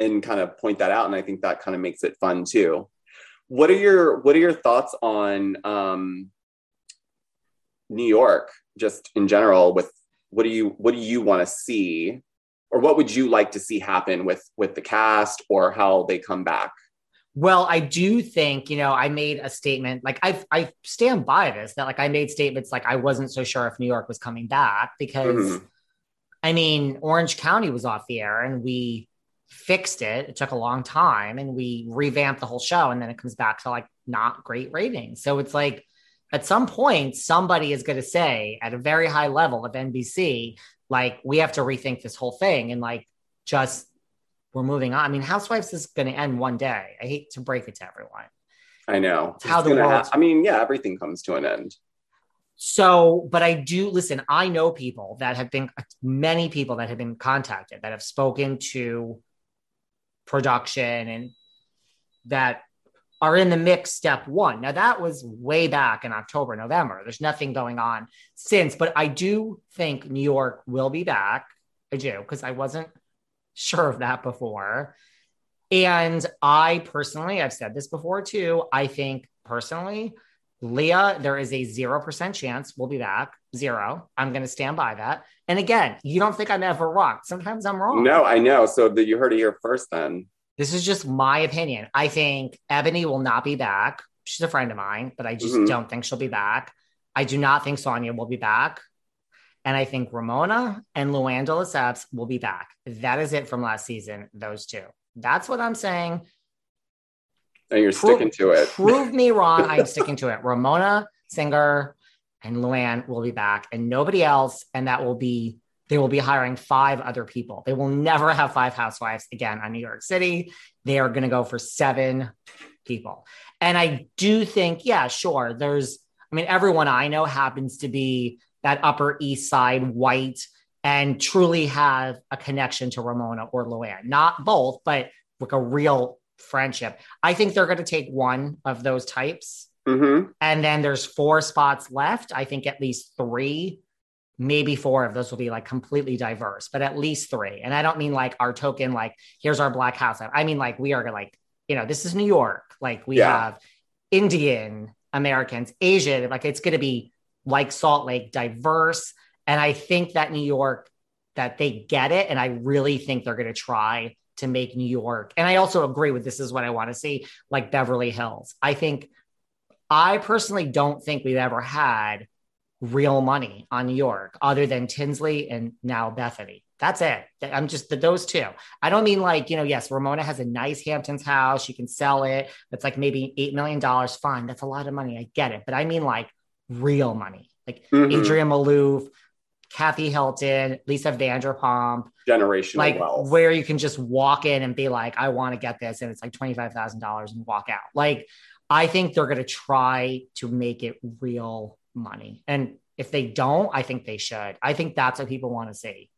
and kind of point that out. And I think that kind of makes it fun too. What are your What are your thoughts on um, New York, just in general? With what do you What do you want to see, or what would you like to see happen with with the cast, or how they come back? Well, I do think, you know, I made a statement, like I I stand by this, that like I made statements like I wasn't so sure if New York was coming back because Mhm. I mean, Orange County was off the air and we fixed it. It took a long time and we revamped the whole show and then it comes back to like not great ratings. So it's like at some point somebody is going to say at a very high level of NBC like we have to rethink this whole thing and like just we're moving on. I mean, Housewives is going to end one day. I hate to break it to everyone. I know. It's how It's the world- I mean, yeah, everything comes to an end. So, but I do listen. I know people that have been many people that have been contacted that have spoken to production and that are in the mix step one. Now, that was way back in October, November. There's nothing going on since, but I do think New York will be back. I do, because I wasn't sure of that before. And I personally, I've said this before too, I think personally, Leah, there is a 0% chance we'll be back. Zero. I'm going to stand by that. And again, you don't think I'm ever wrong. Sometimes I'm wrong. No, I know. So that you heard it here first. Then This is just my opinion. I think Ebony will not be back. She's a friend of mine, but I just Mhm. don't think she'll be back. I do not think Sonja will be back. And I think Ramona and Luann de Lesseps will be back. That is it from last season, those two. That's what I'm saying. And you're Prove- sticking to it. Prove me wrong. I'm sticking to it. Ramona, Singer, and Luann will be back, and nobody else. And that will be they will be hiring five other people. They will never have five housewives again on New York City. They are going to go for seven people. And I do think, yeah, sure. There's, I mean, everyone I know happens to be that Upper East Side white and truly have a connection to Ramona or Luann. Not both, but like a real friendship. I think they're going to take one of those types. hmm And then there's four spots left. I think at least three, maybe four of those will be like completely diverse, but at least three. And I don't mean like our token, like here's our black house. I mean like we are like, you know, this is New York. Like we Yeah. have Indian Americans, Asian, like it's going to be like Salt Lake, diverse. And I think that New York, that they get it. And I really think they're going to try to make New York. And I also agree with this is what I want to see, like Beverly Hills. I think, I personally don't think we've ever had real money on New York other than Tinsley and now Bethany. That's it. I'm just those two. I don't mean like, you know, yes, Ramona has a nice Hamptons house. She can sell it. It's like maybe $8 million. Fine. That's a lot of money. I get it. But I mean like real money, like Mhm. Adrienne Maloof, Kathy Hilton, Lisa Vanderpump, Generational like wealth. where you can just walk in and be like, I want to get this. And it's like $25,000 and walk out. Like, I think they're going to try to make it real money. And If they don't, I think they should. I think that's what people want to see.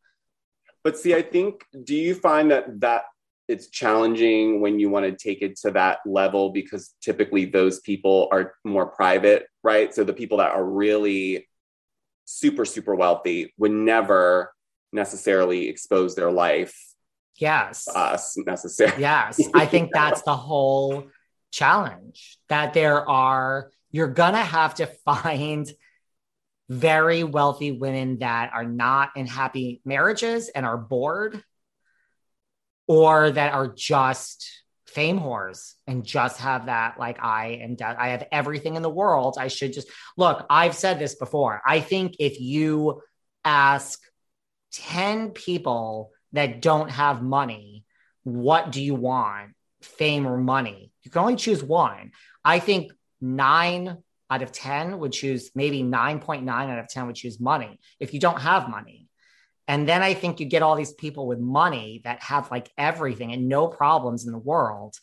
But see, I think, do you find that that it's challenging when you want to take it to that level because typically those people are more private, right? So the people that are really super, super wealthy would never necessarily expose their life yes. us necessarily. Yes. I think that's the whole challenge that there are you're gonna have to find very wealthy women that are not in happy marriages and are bored or that are just fame whores and just have that like I am I have everything in the world. I should just look, I've said this before. I think if you ask 10 people that don't have money, what do you want? Fame or money? You can only choose one. I think 9 out of 10 would choose maybe 9.9 out of 10 would choose money if you don't have money. And then I think you get all these people with money that have like everything and no problems in the world.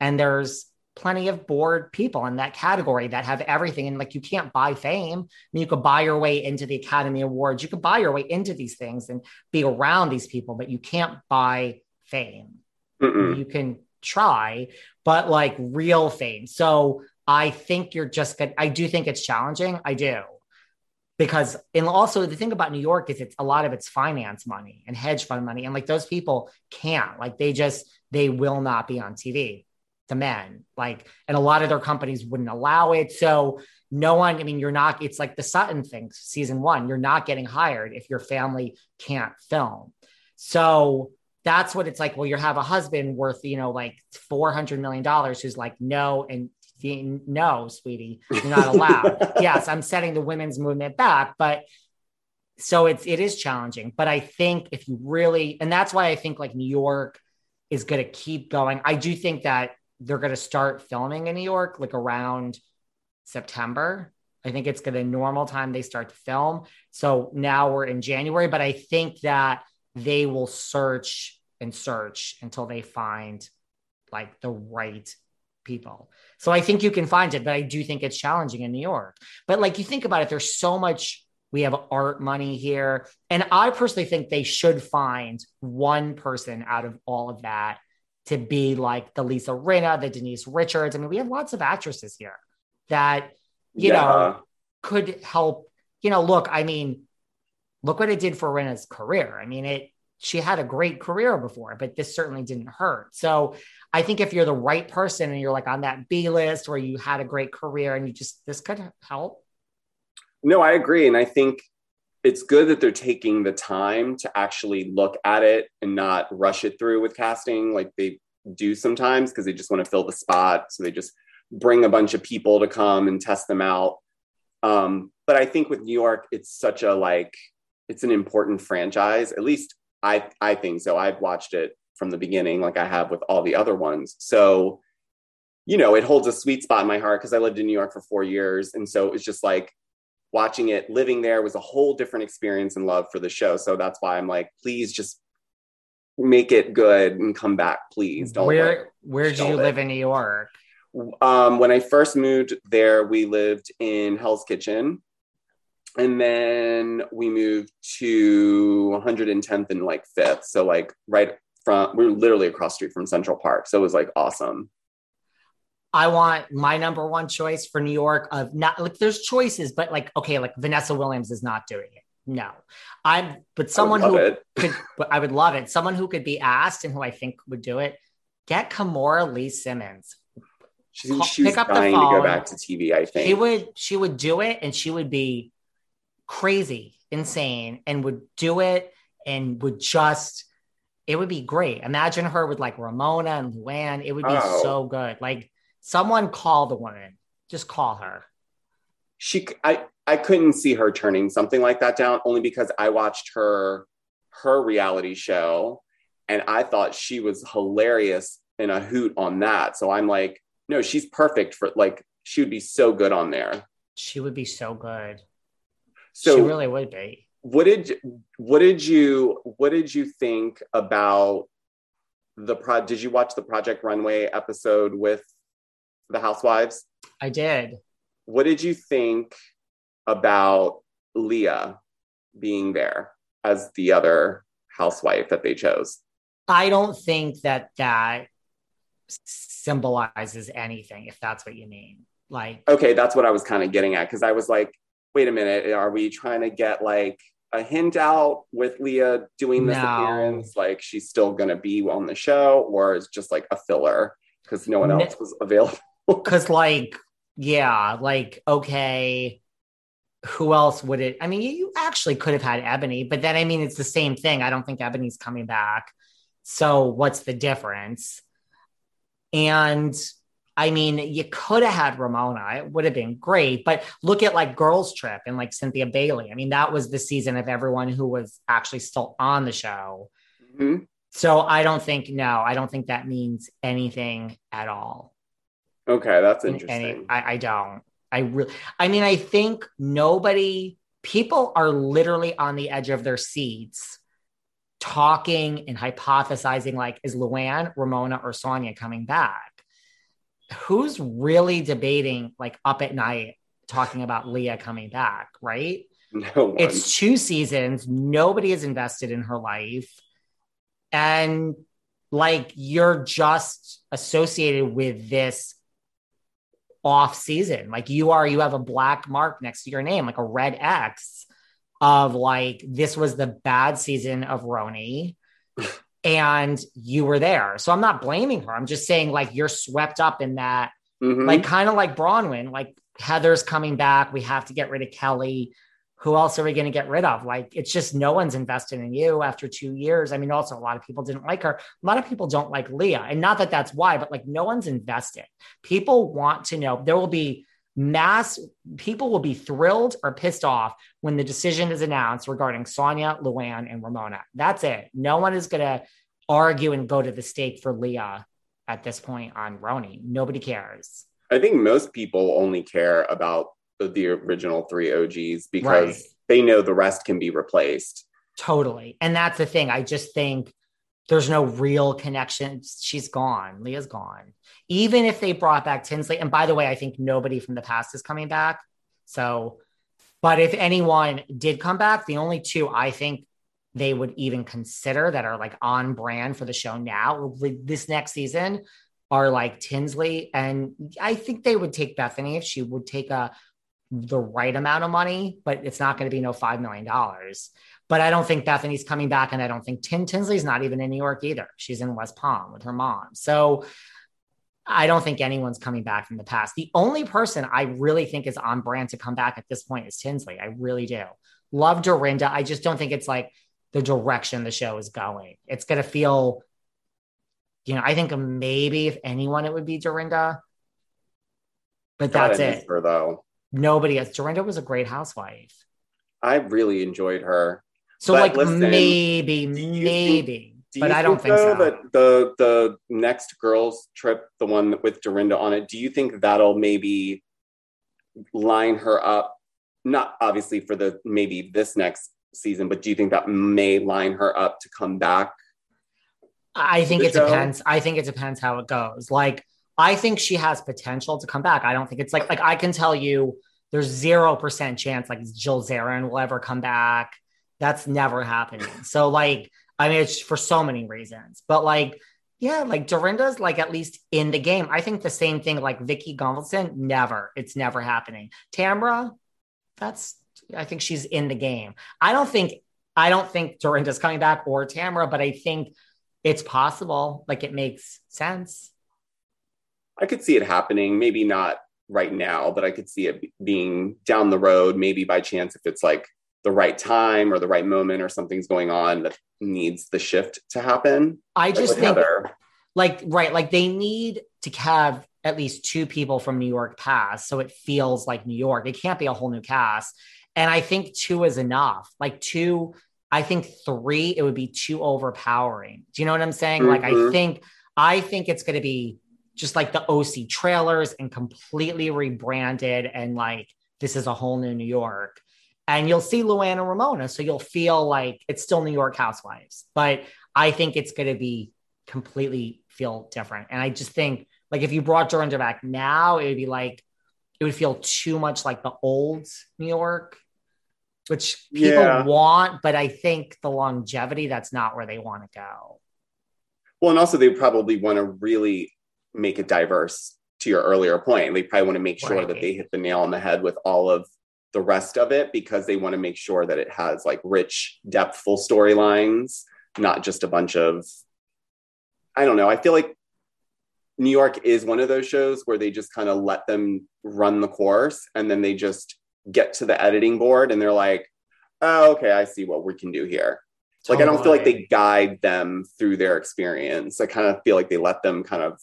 And there's plenty of bored people in that category that have everything. And like you can't buy fame. I mean, you could buy your way into the Academy Awards, you could buy your way into these things and be around these people, but you can't buy fame. Mm-mm. You can try, but like real fame. So I think you're just good. I do think it's challenging. I do because and also the thing about New York is it's a lot of it's finance money and hedge fund money. And like those people can't like they just they will not be on TV the men like and a lot of their companies wouldn't allow it. So no one I mean you're not it's like the Sutton thing season 1 you're not getting hired if your family can't film. So that's what it's like. Well you have a husband worth you know like 400 million dollars who's like no and no, sweetie, you're not allowed. yes, I'm setting the women's movement back, but so it's it is challenging. But I think if you really, and that's why I think like New York is going to keep going. I do think that they're going to start filming in New York like around September. I think it's going to normal time they start to film. So now we're in January, but I think that they will search and search until they find like the right people. So I think you can find it, but I do think it's challenging in New York. But like you think about it, there's so much we have art money here. And I personally think they should find one person out of all of that to be like the Lisa Rinna, the Denise Richards. I mean, we have lots of actresses here that, you yeah. know, could help. You know, look, I mean, look what it did for Rinna's career. I mean, it she had a great career before, but this certainly didn't hurt. So I think if you're the right person and you're like on that B list where you had a great career and you just, this could help. No, I agree. And I think it's good that they're taking the time to actually look at it and not rush it through with casting like they do sometimes because they just want to fill the spot. So they just bring a bunch of people to come and test them out. Um, but I think with New York, it's such a like, it's an important franchise, at least I I think so. I've watched it from the beginning, like I have with all the other ones. So, you know, it holds a sweet spot in my heart because I lived in New York for four years, and so it was just like watching it, living there was a whole different experience and love for the show. So that's why I'm like, please just make it good and come back, please. Don't where where do you it. live in New York? Um, when I first moved there, we lived in Hell's Kitchen, and then we moved to 110th and like 5th so like right from we are literally across street from central park. So it was like awesome. I want my number one choice for new york of not like there's choices but like okay like vanessa williams is not doing it. No. I'm but someone who could but i would love it. Someone who could be asked and who i think would do it. Get kimora lee simmons. She's, she was pick up the phone. to go back to TV. I think. she would. She would do it, and she would be crazy, insane, and would do it and would just it would be great. Imagine her with like Ramona and Luann. It would be oh. so good. Like someone call the woman. Just call her. She I I couldn't see her turning something like that down only because I watched her her reality show and I thought she was hilarious in a hoot on that. So I'm like, no, she's perfect for like she would be so good on there. She would be so good. So she really would be. What did what did you what did you think about the pro? Did you watch the Project Runway episode with the Housewives? I did. What did you think about Leah being there as the other housewife that they chose. I don't think that that symbolizes anything, if that's what you mean. Like, okay, that's what I was kind of getting at because I was like, wait a minute, are we trying to get like a hint out with Leah doing this no. appearance? Like, she's still going to be on the show, or is just like a filler because no one else was available? Because, like, yeah, like, okay, who else would it? I mean, you actually could have had Ebony, but then I mean, it's the same thing. I don't think Ebony's coming back. So what's the difference? And I mean, you could have had Ramona. It would have been great. But look at like Girls Trip and like Cynthia Bailey. I mean, that was the season of everyone who was actually still on the show. Mm-hmm. So I don't think, no, I don't think that means anything at all. Okay, that's interesting. Any, I, I don't. I really, I mean, I think nobody, people are literally on the edge of their seats talking and hypothesizing like, is Luann, Ramona, or Sonja coming back? Who's really debating like up at night talking about Leah coming back, right? No one. It's two seasons. Nobody is invested in her life. And like you're just associated with this off season. Like you are, you have a black mark next to your name, like a red X of like, this was the bad season of RHONY. and you were there. So I'm not blaming her. I'm just saying, like, you're swept up in that, mm-hmm. like, kind of like Braunwyn, like Heather's coming back. We have to get rid of Kelly who else are we going to get rid of? Like, it's just no one's invested in you after two years. I mean, also, a lot of people didn't like her. A lot of people don't like Leah. And not that that's why, but like, no one's invested. People want to know. There will be mass, people will be thrilled or pissed off when the decision is announced regarding Sonja, Luann, and Ramona. That's it. No one is going to argue and go to the stake for Leah at this point on RHONY. Nobody cares. I think most people only care about the original three OGs because right. they know the rest can be replaced. Totally. And that's the thing. I just think there's no real connection. She's gone. Leah's gone. Even if they brought back Tinsley, and by the way, I think nobody from the past is coming back. So, but if anyone did come back, the only two I think they would even consider that are like on brand for the show now, this next season, are like Tinsley. And I think they would take Bethany if she would take a the right amount of money, but it's not going to be no $5 million. But I don't think Bethany's coming back. And I don't think Tinsley's not even in New York either. She's in West Palm with her mom. So I don't think anyone's coming back from the past. The only person I really think is on brand to come back at this point is Tinsley. I really do. Love Dorinda. I just don't think it's like the direction the show is going. It's going to feel, you know, I think maybe if anyone, it would be Dorinda. But that's it. Her, though nobody else. Dorinda was a great housewife. I really enjoyed her. So but like listen, maybe, maybe, think, but I don't think, so. That the the next girls trip, the one with Dorinda on it, do you think that'll maybe line her up? Not obviously for the maybe this next season, but do you think that may line her up to come back? I think it show? depends. I think it depends how it goes. Like I think she has potential to come back. I don't think it's like like I can tell you there's zero percent chance like Jill Zarin will ever come back. That's never happening. So like I mean it's for so many reasons. But like yeah, like Dorinda's like at least in the game. I think the same thing like Vicki Gunvalson, never. It's never happening. Tamra, that's I think she's in the game. I don't think I don't think Dorinda's coming back or Tamra, but I think it's possible. Like it makes sense. I could see it happening, maybe not right now, but I could see it being down the road, maybe by chance if it's like the right time or the right moment or something's going on that needs the shift to happen. I just think Heather. like right, like they need to have at least two people from New York pass so it feels like New York. It can't be a whole new cast. And I think two is enough. Like two, I think three, it would be too overpowering. Do you know what I'm saying? Mm-hmm. Like I mm-hmm. think I think it's gonna be just like the OC trailers and completely rebranded and like this is a whole new New York. And you'll see Luann and Ramona. So you'll feel like it's still New York Housewives. But I think it's going to be completely feel different. And I just think like if you brought Dorinda back now, it would be like, it would feel too much like the old New York. which people Yeah. want, but I think the longevity, that's not where they want to go. Well, and also they probably want to really make it diverse to your earlier point. They probably want to make sure that they hit the nail on the head with all of the rest of it because they want to make sure that it has like rich, depthful storylines, not just a bunch of I don't know. I feel like New York is one of those shows where they just kind of let them run the course and then they just get to the editing board and they're like, oh, okay, I see what we can do here. Like, I don't feel like they guide them through their experience. I kind of feel like they let them kind of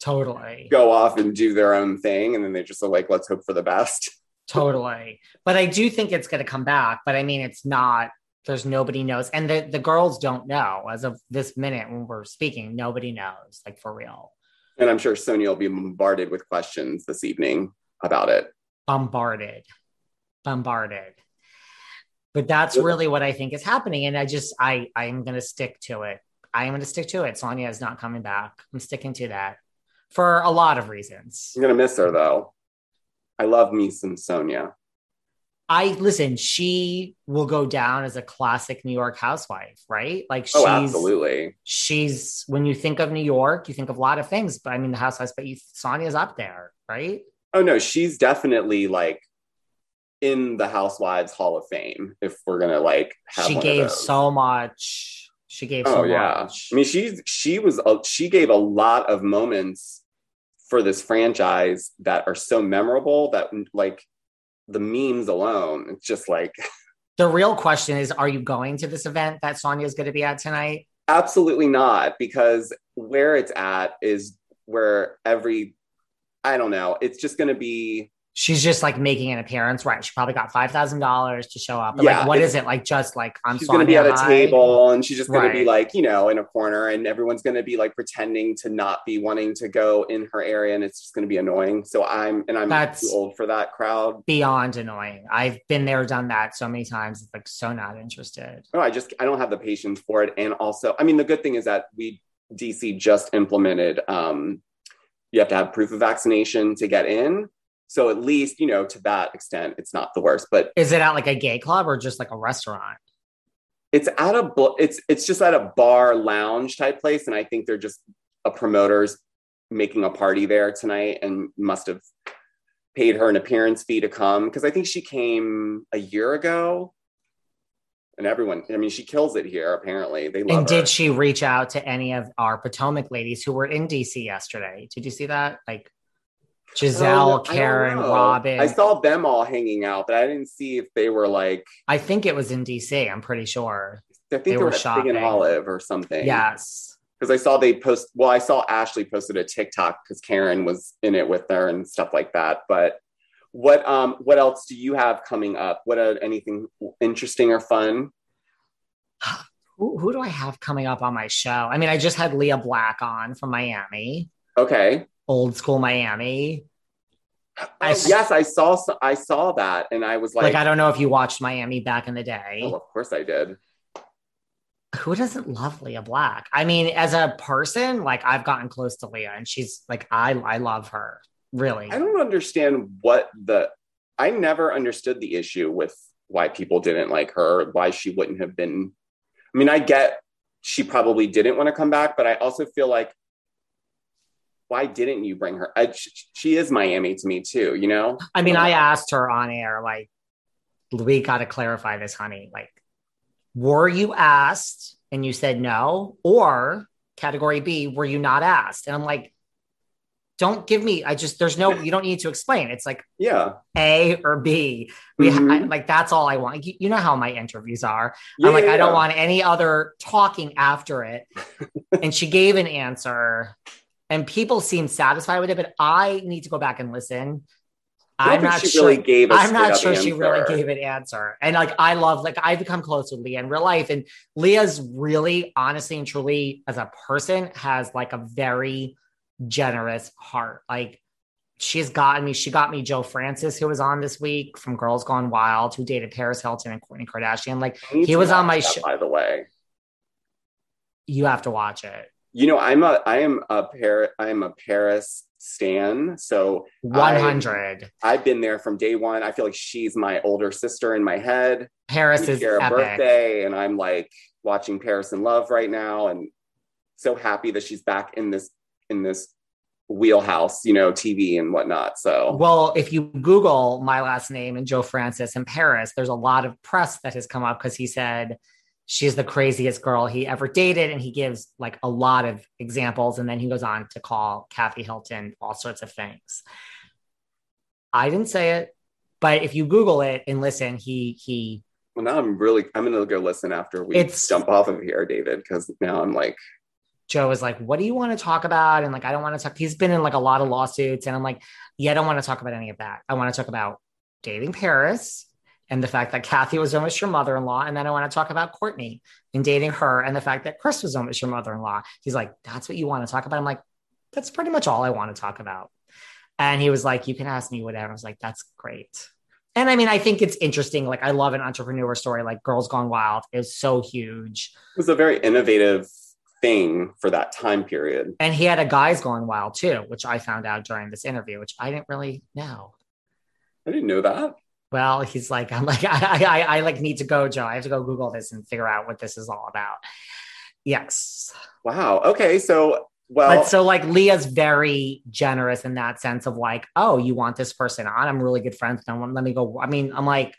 totally. go off and do their own thing. And then they just are like, let's hope for the best. Totally. But i do think it's going to come back but i mean it's not there's nobody knows and the, the girls don't know as of this minute when we're speaking nobody knows like for real. And I'm sure Sonja will be bombarded with questions this evening about it. bombarded. Bombarded. But that's really? what i think is happening and i just i i'm going to stick to it. I am going to stick to it. Sonja is not coming back. I'm sticking to that for a lot of reasons. I'm going to miss her though. I love me some Sonja. i listen she will go down as a classic new york housewife right like oh, she's Oh, absolutely. she's when you think of New York, you think of a lot of things, but I mean the housewives, but you, Sonja's up there, right? Oh, no, she's definitely like in the Housewives Hall of Fame if we're to like have She gave so much. She gave Oh so yeah. much. I mean, she's she was a, she gave a lot of moments for this franchise that are so memorable that like the memes alone, it's just like the real question is, are you going to this event that Sonja's going to be at tonight? absolutely not because where it's at is where every I don't know, it's just going to be She's just like making an appearance, right? She probably got five thousand dollars to show up. But Yeah, like, what is it like? Just like I'm she's going to be at a table and she's just going to be like, you know, in a corner and everyone's going to be like pretending to not be wanting to go in her area and it's just going to be annoying. So I'm and I'm That's- too old for that crowd. Beyond annoying. I've been there, done that so many times. It's like so not interested. No, I just I don't have the patience for it. And also, I mean, the good thing is that we DC just implemented um you have to have proof of vaccination to get in. So at least, you know, to that extent, it's not the worst. But Is it at like a gay club or just like a restaurant? it's at a it's it's just at a bar lounge type place. And I think they're just a promoter's making a party there tonight and must have paid her an appearance fee to come because I think she came a year ago. And everyone, I mean, she kills it here. Apparently, they love And her. did she reach out to any of our Potomac ladies who were in DC yesterday? Did you see that? Like Gizelle, Oh, I Karen. Robin. I saw them all hanging out, but I didn't see if they were like. I think it was in DC. I'm pretty sure. I think They they, were were at shopping. and Olive or something. Yes. because I saw they post. Well, I saw Ashley posted a TikTok because Karen was in it with her and stuff like that. But what um what else do you have coming up? What uh, anything interesting or fun? Who, who do I have coming up on my show? I mean, I just had Lea Black on from Miami, Okay. Old school Miami. Oh, s- yes, I saw. I saw that, and I was Like, like, I don't know if you watched Miami back in the day. oh, of course I did. Who doesn't love Lea Black? I mean, as a person, like I've gotten close to Lea and she's like, I, I love her. Really. I don't understand what the. I never understood the issue with why people didn't like her, why she wouldn't have been. I mean, I get she probably didn't want to come back, but I also feel like why didn't you bring her? I, she, she is Miami to me too, you know. I mean, I asked her on air, like, we got to clarify this, honey. Like, were you asked and you said no? Or category B, were you not asked? And I'm like, don't give me, I just, there's no, you don't need to explain. It's like Yeah, A or B. We, Mhm. I, like, that's all I want. You, you know how my interviews are. yeah I'm like, yeah, I don't yeah. want any other talking after it. and she gave an answer, and people seem satisfied with it, but I need to go back and listen. I'm not she sure. really I'm not sure she really gave an answer. And like, I love, like, I've become close with Lea in real life. And Lea's really, honestly and truly, as a person, has like a very generous heart. Like, she's gotten me, she got me Joe Francis, who was on this week from Girls Gone Wild, who dated Paris Hilton and Kourtney Kardashian. Like, he was on my show. by the way. you have to watch it. You know, I'm a I am a Paris I am a Paris stan. So One hundred. I've been there from day one. I feel like she's my older sister in my head. Paris We is share a birthday, and I'm like watching Paris in Love right now, and so happy that she's back in this in this wheelhouse, you know, TV and whatnot. So Well, if you Google my last name and Joe Francis in Paris, there's a lot of press that has come up because he said she's the craziest girl he ever dated. And he gives like a lot of examples. And then he goes on to call Kathy Hilton all sorts of things. I didn't say it, but if you Google it and listen, he he well, now I'm really I'm gonna go listen after we It's- jump off of here, David, because now I'm like, Joe is like, what do you want to talk about? And like, I don't want to talk. He's been in like a lot of lawsuits. And I'm like, yeah, I don't want to talk about any of that. I want to talk about dating Paris and the fact that Kathy was almost your mother in law. And then I want to talk about Courtney and dating her and the fact that Chris was almost your mother in law. He's like, that's what you want to talk about. I'm like, that's pretty much all I want to talk about. And he was like, you can ask me whatever. I was like, that's great. And I mean, I think it's interesting. Like, I love an entrepreneur story like Girls Gone Wild is so huge. it was a very innovative thing for that time period. And he had a guys going wild too, which I found out during this interview, which I didn't really know. I didn't know that. Well, he's like, I'm like, I, I, I like need to go, Joe. I have to go Google this and figure out what this is all about. Yes. Wow. Okay. So well, but so like Lea's very generous in that sense of like, oh, you want this person on? I'm really good friends with them. Let me go. I mean, I'm like,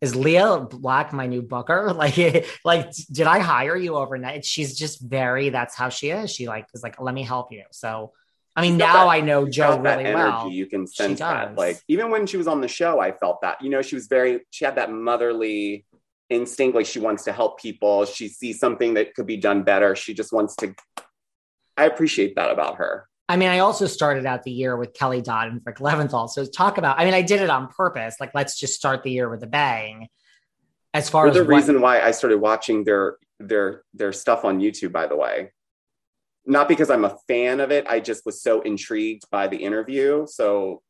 is Lea Black my new booker? Like, like, did I hire you overnight? She's just very. That's how she is. She like is like, let me help you. So, I mean, now that- I know Joe really energy. well. You can sense that. Like even when she was on the show, I felt that. You know, she was very. She had that motherly instinct. Like she wants to help people. She sees something that could be done better. She just wants to. I appreciate that about her. I mean, I also started out the year with Kelly Dodd and Rick Leventhal. So talk about. I mean, I did it on purpose. Like, let's just start the year with a bang. As far For as the what- reason why I started watching their their their stuff on YouTube, by the way. Not because I'm a fan of it. I just was so intrigued by the interview. So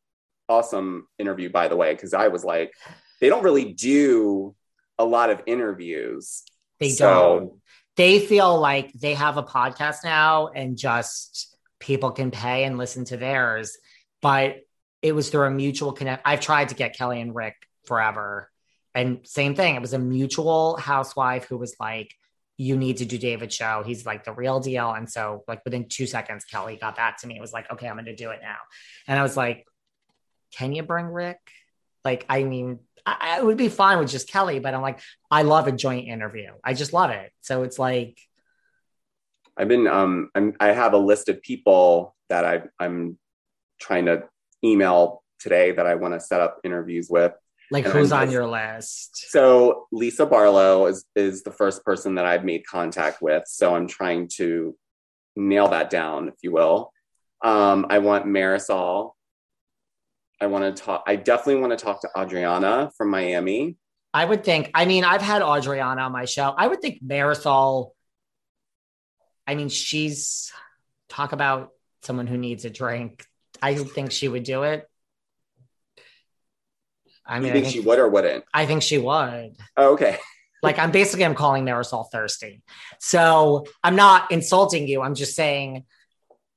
awesome interview, by the way, because I was like, they don't really do a lot of interviews. They So- don't. They feel like they have a podcast now and just people can pay and listen to theirs. But it was through a mutual connect. I've tried to get Kelly and Rick forever. And same thing. It was a mutual housewife who was like, you need to do David show. He's like the real deal. And so like within two seconds, Kelly got back to me. It was like, okay, I'm going to do it now. And I was like, can you bring Rick? Like, I mean, I, I would be fine with just Kelly, but I'm like, I love a joint interview. I just love it. So it's like, I've been um I'm I have a list of people that I I'm trying to email today that I want to set up interviews with. Like And who's I'm on just- your list? So Lisa Barlow is is the first person that I've made contact with. So I'm trying to nail that down, if you will. Um, I want Marysol. I want to talk. I definitely want to talk to Adriana from Miami. I would think, I mean, I've had Adriana on my show. I would think Marysol, I mean, she's talk about someone who needs a drink. I think she would do it. I you mean, I think, think, she would or wouldn't? I think she would. Oh, okay. Like I'm basically I'm calling Marysol thirsty. So I'm not insulting you. I'm just saying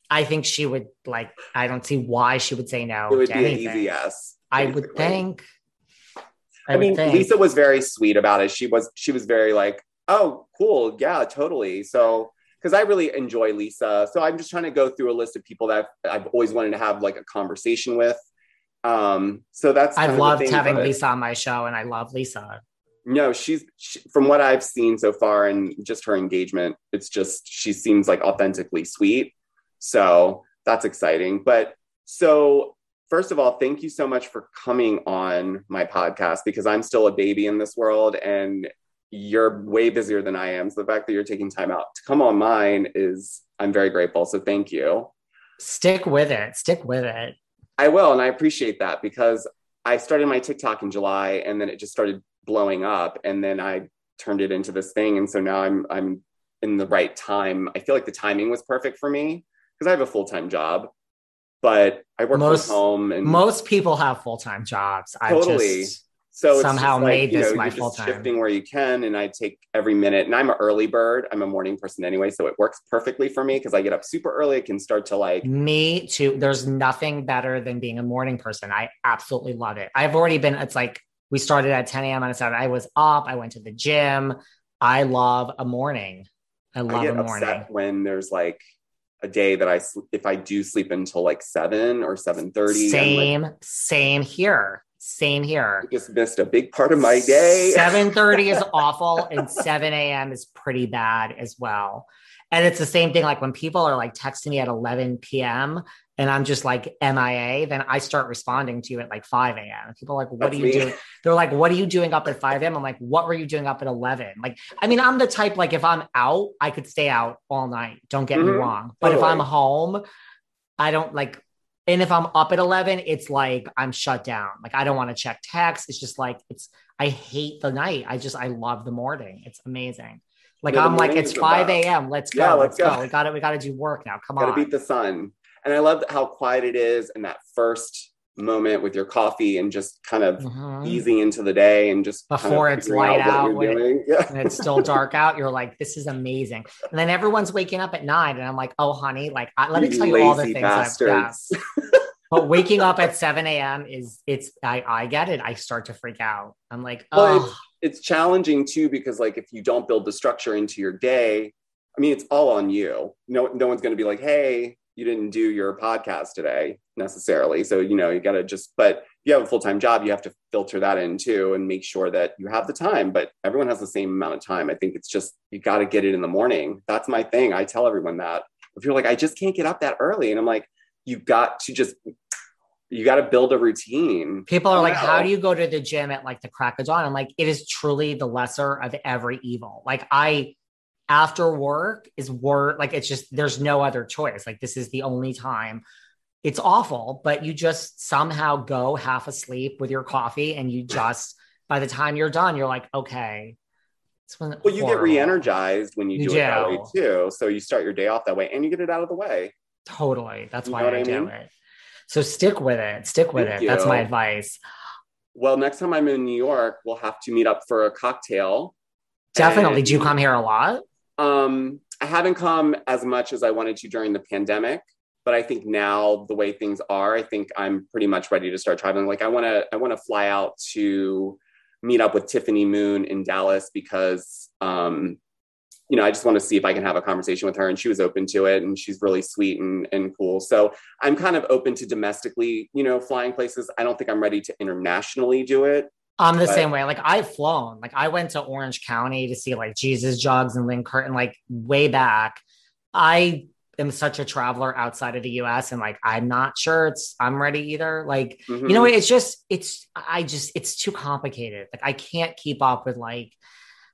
I think she would like I don't see why she would say no It would be an anything. easy yes. I would think. I, I, would mean, think. Lisa was very sweet about it. She was she was very like, oh, cool, yeah, totally. So because I really enjoy Lisa, so I'm just trying to go through a list of people that I've always wanted to have like a conversation with. Um, so that's I've loved having. Lisa on my show, and I love Lisa. No, she's she, from what I've seen so far and just her engagement, it's just she seems like authentically sweet. So that's exciting. But so first of all, thank you so much for coming on my podcast because I'm still a baby in this world and you're way busier than I am. So the fact that you're taking time out to come on mine is I'm very grateful. So thank you. Stick with it. Stick with it. I will, and I appreciate that because I started my TikTok in July, and then it just started blowing up, and then I turned it into this thing, and so now I'm I'm in the right time. I feel like the timing was perfect for me because I have a full time job, but I work Most- from home, and Most people have full time jobs. I Totally. just So Somehow like, made this know, my you're just full-time. shifting where you can, and I take every minute. And I'm an early bird. I'm a morning person anyway, so it works perfectly for me because I get up super early. I can start to like Me too. There's nothing better than being a morning person. I absolutely love it. I've already been, it's like we started at 10 a.m. on a Saturday. I was up, I went to the gym. I love a morning. I I love get a morning. upset when there's like a day that I if I do sleep until like seven or seven thirty. Same, same here. Same here. I just missed a big part of my day. 7:30 is awful and 7 a.m. is pretty bad as well. And it's the same thing like when people are like texting me at 11 p.m. and I'm just like MIA, then I start responding to you at like 5 a.m. People are like, what That's are you me. doing? They're like, what are you doing up at 5 a.m.? I'm like, what were you doing up at 11? Like, I mean, I'm the type like if I'm out, I could stay out all night. Don't get me Mhm. wrong. But if I'm home, I don't like and if I'm up at 11, it's like I'm shut down. Like I don't want to check text. It's just like it's I hate the night. I just I love the morning. It's amazing. Like Yeah, I'm like it's 5 a.m. Let's go. Yeah, let's let's go. go. We got to we got to do work now. Come on. Gotta beat the sun. And I love how quiet it is and that first moment with your coffee and just kind of Mhm. easing into the day and just kind of Before it's light what out, when it- Yeah. and it's still dark out. You're like, this is amazing. And then everyone's waking up at nine, and I'm like, oh, honey, like I, let me You tell you all the things. I've, yeah. bastards. But waking up at 7 a.m. is it's I I get it. I start to freak out. I'm like, Well, oh, it's challenging too because like if you don't build the structure into your day i mean it's all on you no, no one's going to be like hey you didn't do your podcast today necessarily so you know you got to just but if you have a full-time job you have to filter that in too and make sure that you have the time but everyone has the same amount of time i think it's just you got to get it in the morning that's my thing i tell everyone that if you're like i just can't get up that early and i'm like you got to just you got to build a routine People are oh, like, know. how do you go to the gym at like the crack of dawn? I'm like, it is truly the lesser of every evil. Like I after work is work like it's just there's no other choice. Like this is the only time. It's awful, but you just somehow go half asleep with your coffee and you just by the time you're done, you're like, okay. Well, you get horrible. re-energized when you, You do, it that do. way too. So you start your day off that way, and you get it out of the way. Totally. That's You why I, I do it. So stick with it. Stick with Thank it. That's my advice. Well, next time I'm in New York, we'll have to meet up for a cocktail. Definitely. Do you come here a lot? Um, I haven't come as much as I wanted to during the pandemic, but I think now the way things are, I think I'm pretty much ready to start traveling. Like I want to, I want to fly out to meet up with Tiffany Moon in Dallas because, um, you know, I just want to see if I can have a conversation with her, and she was open to it, and she's really sweet and and cool. So I'm kind of open to domestically, you know, flying places. I don't think I'm ready to internationally do it. I'm the But- same way. Like I've flown. Like I went to Orange County to see like Jesus Jugs and Lynne Curtin, like way back. I am such a traveler outside of the US and like I'm not sure it's I'm ready either. Like, you know, Mhm. it's just it's I just it's too complicated. Like I can't keep up with like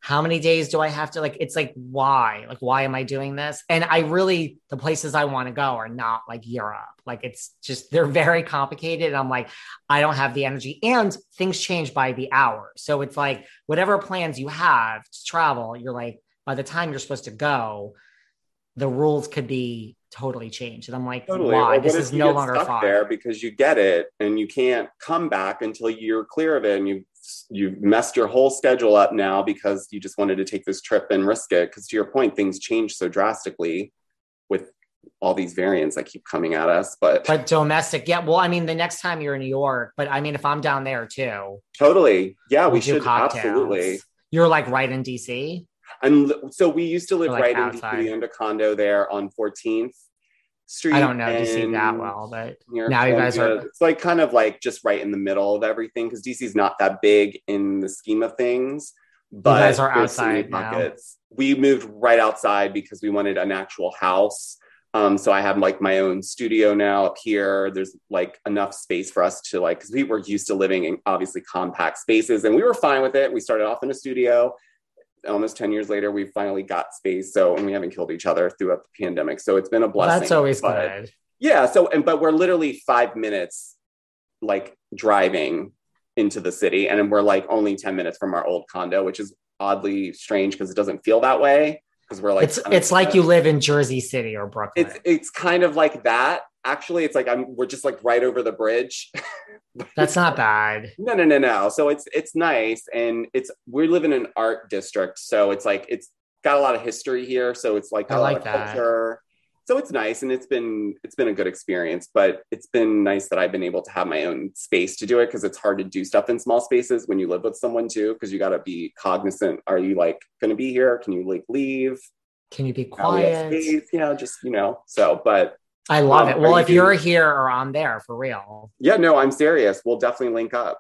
how many days do I have to like it's like why? Like why am I doing this? And I really the places I want to go are not like Europe. Like it's just they're very complicated. And I'm like I don't have the energy and things change by the hour. So it's like whatever plans you have to travel, you're like, by the time you're supposed to go, the rules could be totally changed. And I'm like, Totally. why? Or This is no longer fun. there because you get it and you can't come back until you're clear of it and you you've messed your whole schedule up now because you just wanted to take this trip and risk it because to your point things change so drastically with all these variants that keep coming at us but, But domestic, yeah. Well, I mean, the next time you're in New York, but I mean, if I'm down there too, totally yeah we should cocktails. absolutely You're like right in DC. and so we used to live like, right outside. in DC, owned a condo there on 14th Street. I don't know DC that well, but Now you guys are- It's like kind of like just right in the middle of everything because DC's not that big in the scheme of things. But you guys are outside now. We moved right outside because we wanted an actual house. Um, so I have like my own studio now up here. There's like enough space for us to like because we were used to living in obviously compact spaces and we were fine with it. We started off in a studio. Almost 10 years later, we finally got space. So, and we haven't killed each other throughout the pandemic. So it's been a blessing. that's always but- good. yeah. So, and but we're literally five minutes like driving into the city, and we're like only 10 minutes from our old condo, which is oddly strange because it doesn't feel that way. Because we're like, it's it's like you live in Jersey City or Brooklyn. It's it's kind of like that. Actually, it's like I'm we're just like right over the bridge. That's not bad. No, no, no, no. So it's it's nice, and it's we live in an art district, so it's like it's got a lot of history here. So it's like I a lot like of that. culture. So it's nice, and it's been it's been a good experience. But it's been nice that I've been able to have my own space to do it because it's hard to do stuff in small spaces when you live with someone too. Because you got to be cognizant. Are you like going to be here? Can you like leave? Can you be Now we have quiet? space, You know, just you know. So, but I love Um, it. Well, you if you're doing- here or I'm there for real. yeah, no, I'm serious. We'll definitely link up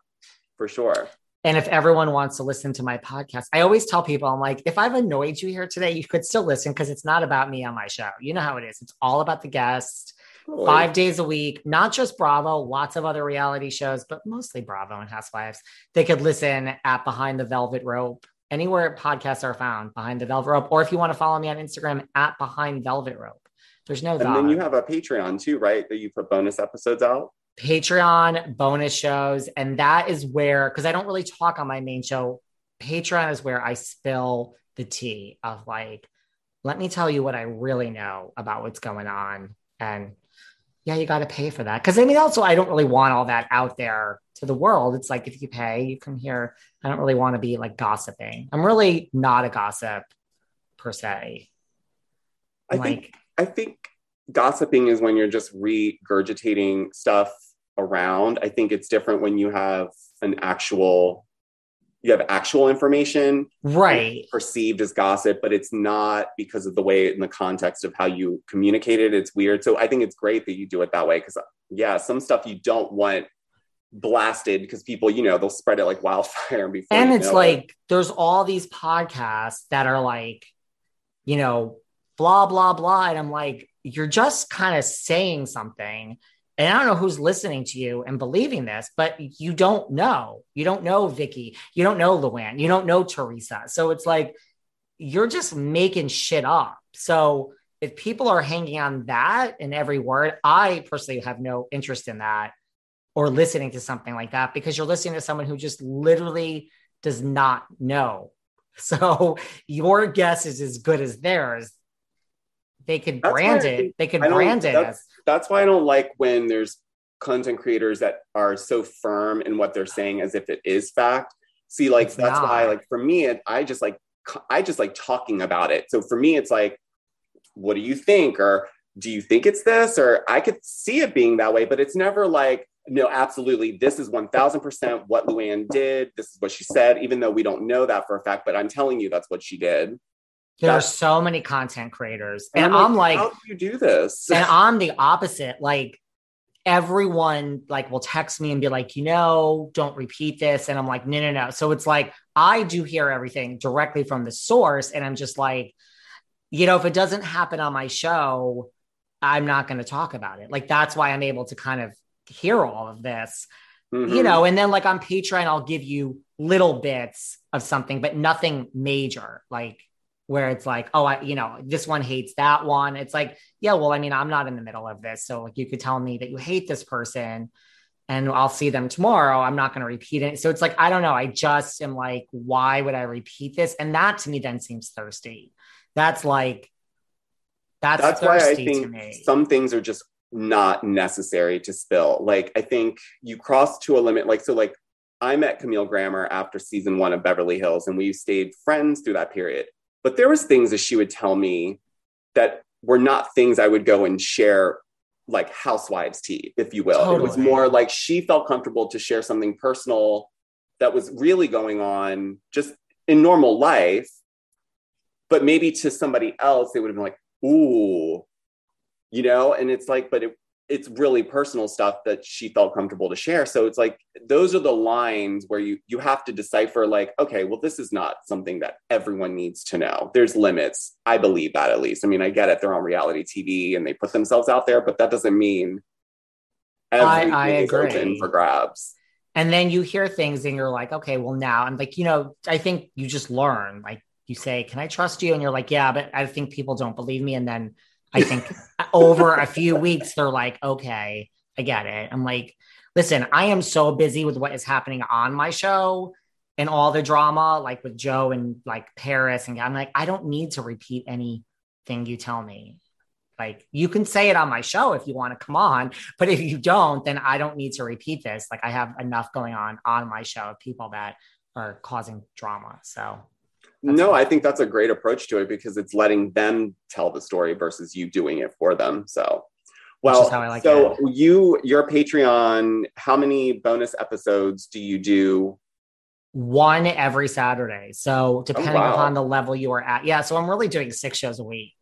for sure. And if everyone wants to listen to my podcast, I always tell people, I'm like, if I've annoyed you here today, you could still listen because it's not about me on my show. You know how it is. It's all about the guest, five days a week, not just Bravo, lots of other reality shows, but mostly Bravo and Housewives. They could listen at Behind the Velvet Rope, anywhere podcasts are found, Behind the Velvet Rope. Or if you want to follow me on Instagram, at Behind Velvet Rope. There's no And the. then you have a Patreon too, right? That you put bonus episodes out. Patreon bonus shows. And that is where, because I don't really talk on my main show, Patreon is where I spill the tea of like, let me tell you what I really know about what's going on. And yeah, you got to pay for that. Because I mean, also, I don't really want all that out there to the world. It's like if you pay, you come here. I don't really want to be like gossiping. I'm really not a gossip per se. I like, think I think gossiping is when you're just regurgitating stuff around. I think it's different when you have an actual you have actual information right. perceived as gossip, but it's not because of the way in the context of how you communicate it. It's weird. So I think it's great that you do it that way because yeah, some stuff you don't want blasted because people, you know, they'll spread it like wildfire before. and it's know it. like there's all these podcasts that are like you know blah blah blah. And i'm like you're just kind of saying something. And i don't know who's listening to you and believing this but you don't know. You don't know vicki. You don't know luann. You don't know teresa. So it's like you're just making shit up. So if people are hanging on that in every word i personally have no interest in that or listening to something like that because you're listening to someone who just literally does not know. So your guess is as good as theirs. They could That's brand it. think- They could brand it that's- as that's why I don't like when there's content creators that are so firm in what they're saying as if it is fact. See, like It's that's why, like for me, it, I just like I just like talking about it. So for me, it's like, what do you think, or do you think it's this, or I could see it being that way, but it's never like, no, absolutely, this is one thousand percent what Luann did. This is what she said, even though we don't know that for a fact. But I'm telling you, that's what she did. There are so many content creators. And, I'm like, how do you do this? and I'm the opposite. Like everyone like will text me and be like, you know, don't repeat this. And I'm like, no, no, no. So it's like I do hear everything directly from the source. And I'm just like, you know, if it doesn't happen on my show, I'm not going to talk about it. Like that's why I'm able to kind of hear all of this, Mhm. you know, and then like on Patreon, I'll give you little bits of something, but nothing major. Like where it's like, oh, I, you know, this one hates that one. It's like, yeah, well, I mean, I'm not in the middle of this. So like you could tell me that you hate this person and I'll see them tomorrow. I'm not going to repeat it. So it's like, I don't know. I just am like, why would I repeat this? And that to me then seems thirsty. That's like, that's, that's why I think me. some things are just not necessary to spill. Like I think you cross to a limit. Like so, like I met Camille Grammer after season one of Beverly Hills, and we stayed friends through that period. But there was things that she would tell me that were not things I would go and share, like housewives tea, if you will. It was more like she felt comfortable to share something personal that was really going on just in normal life. But maybe to somebody else, they would have been like, ooh, you know and it's like but it, it's really personal stuff that she felt comfortable to share so it's like those are the lines where you you have to decipher like okay well this is not something that everyone needs to know there's limits i believe that at least i mean i get it they're on reality tv and they put themselves out there but that doesn't mean everything I is agree. open for grabs And then you hear things and you're like, okay, well, now I'm like, you know, I think you just learn. Like you say, can I trust you? And you're like, yeah, but I think people don't believe me. And then I think uh, over a few weeks, they're like, okay, I get it. I'm like, listen, I am so busy with what is happening on my show and all the drama, like with Joe and like Paris. And I'm like, I don't need to repeat anything you tell me. Like you can say it on my show if you want to come on, but if you don't, then I don't need to repeat this. Like I have enough going on on my show of people that are causing drama. So no, I think that's a great approach to it because it's letting them tell the story versus you doing it for them. So well, like so it. you your Patreon, how many bonus episodes do you do? One every Saturday. So depending oh, wow. upon the level you are at. Yeah. So I'm really doing six shows a week.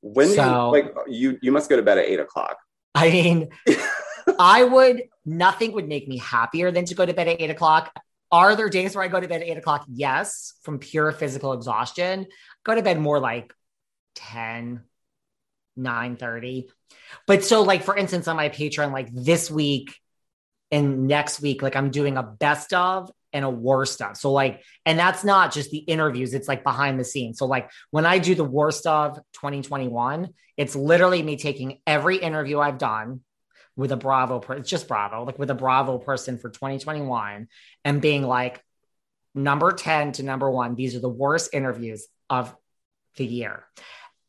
When so, you, like you you must go to bed at eight o'clock. I mean, I would nothing would make me happier than to go to bed at eight o'clock. Are there days where I go to bed at eight o'clock? Yes, from pure physical exhaustion. Go to bed more like 10, 9 30. But so, like, for instance, on my Patreon, like this week and next week, like I'm doing a best of and a worst of. So, like, and that's not just the interviews, it's like behind the scenes. So, like, when I do the worst of 2021, it's literally me taking every interview I've done with a Bravo, per- it's just Bravo, like with a Bravo person for 2021 and being like, number 10 to number one, these are the worst interviews of the year.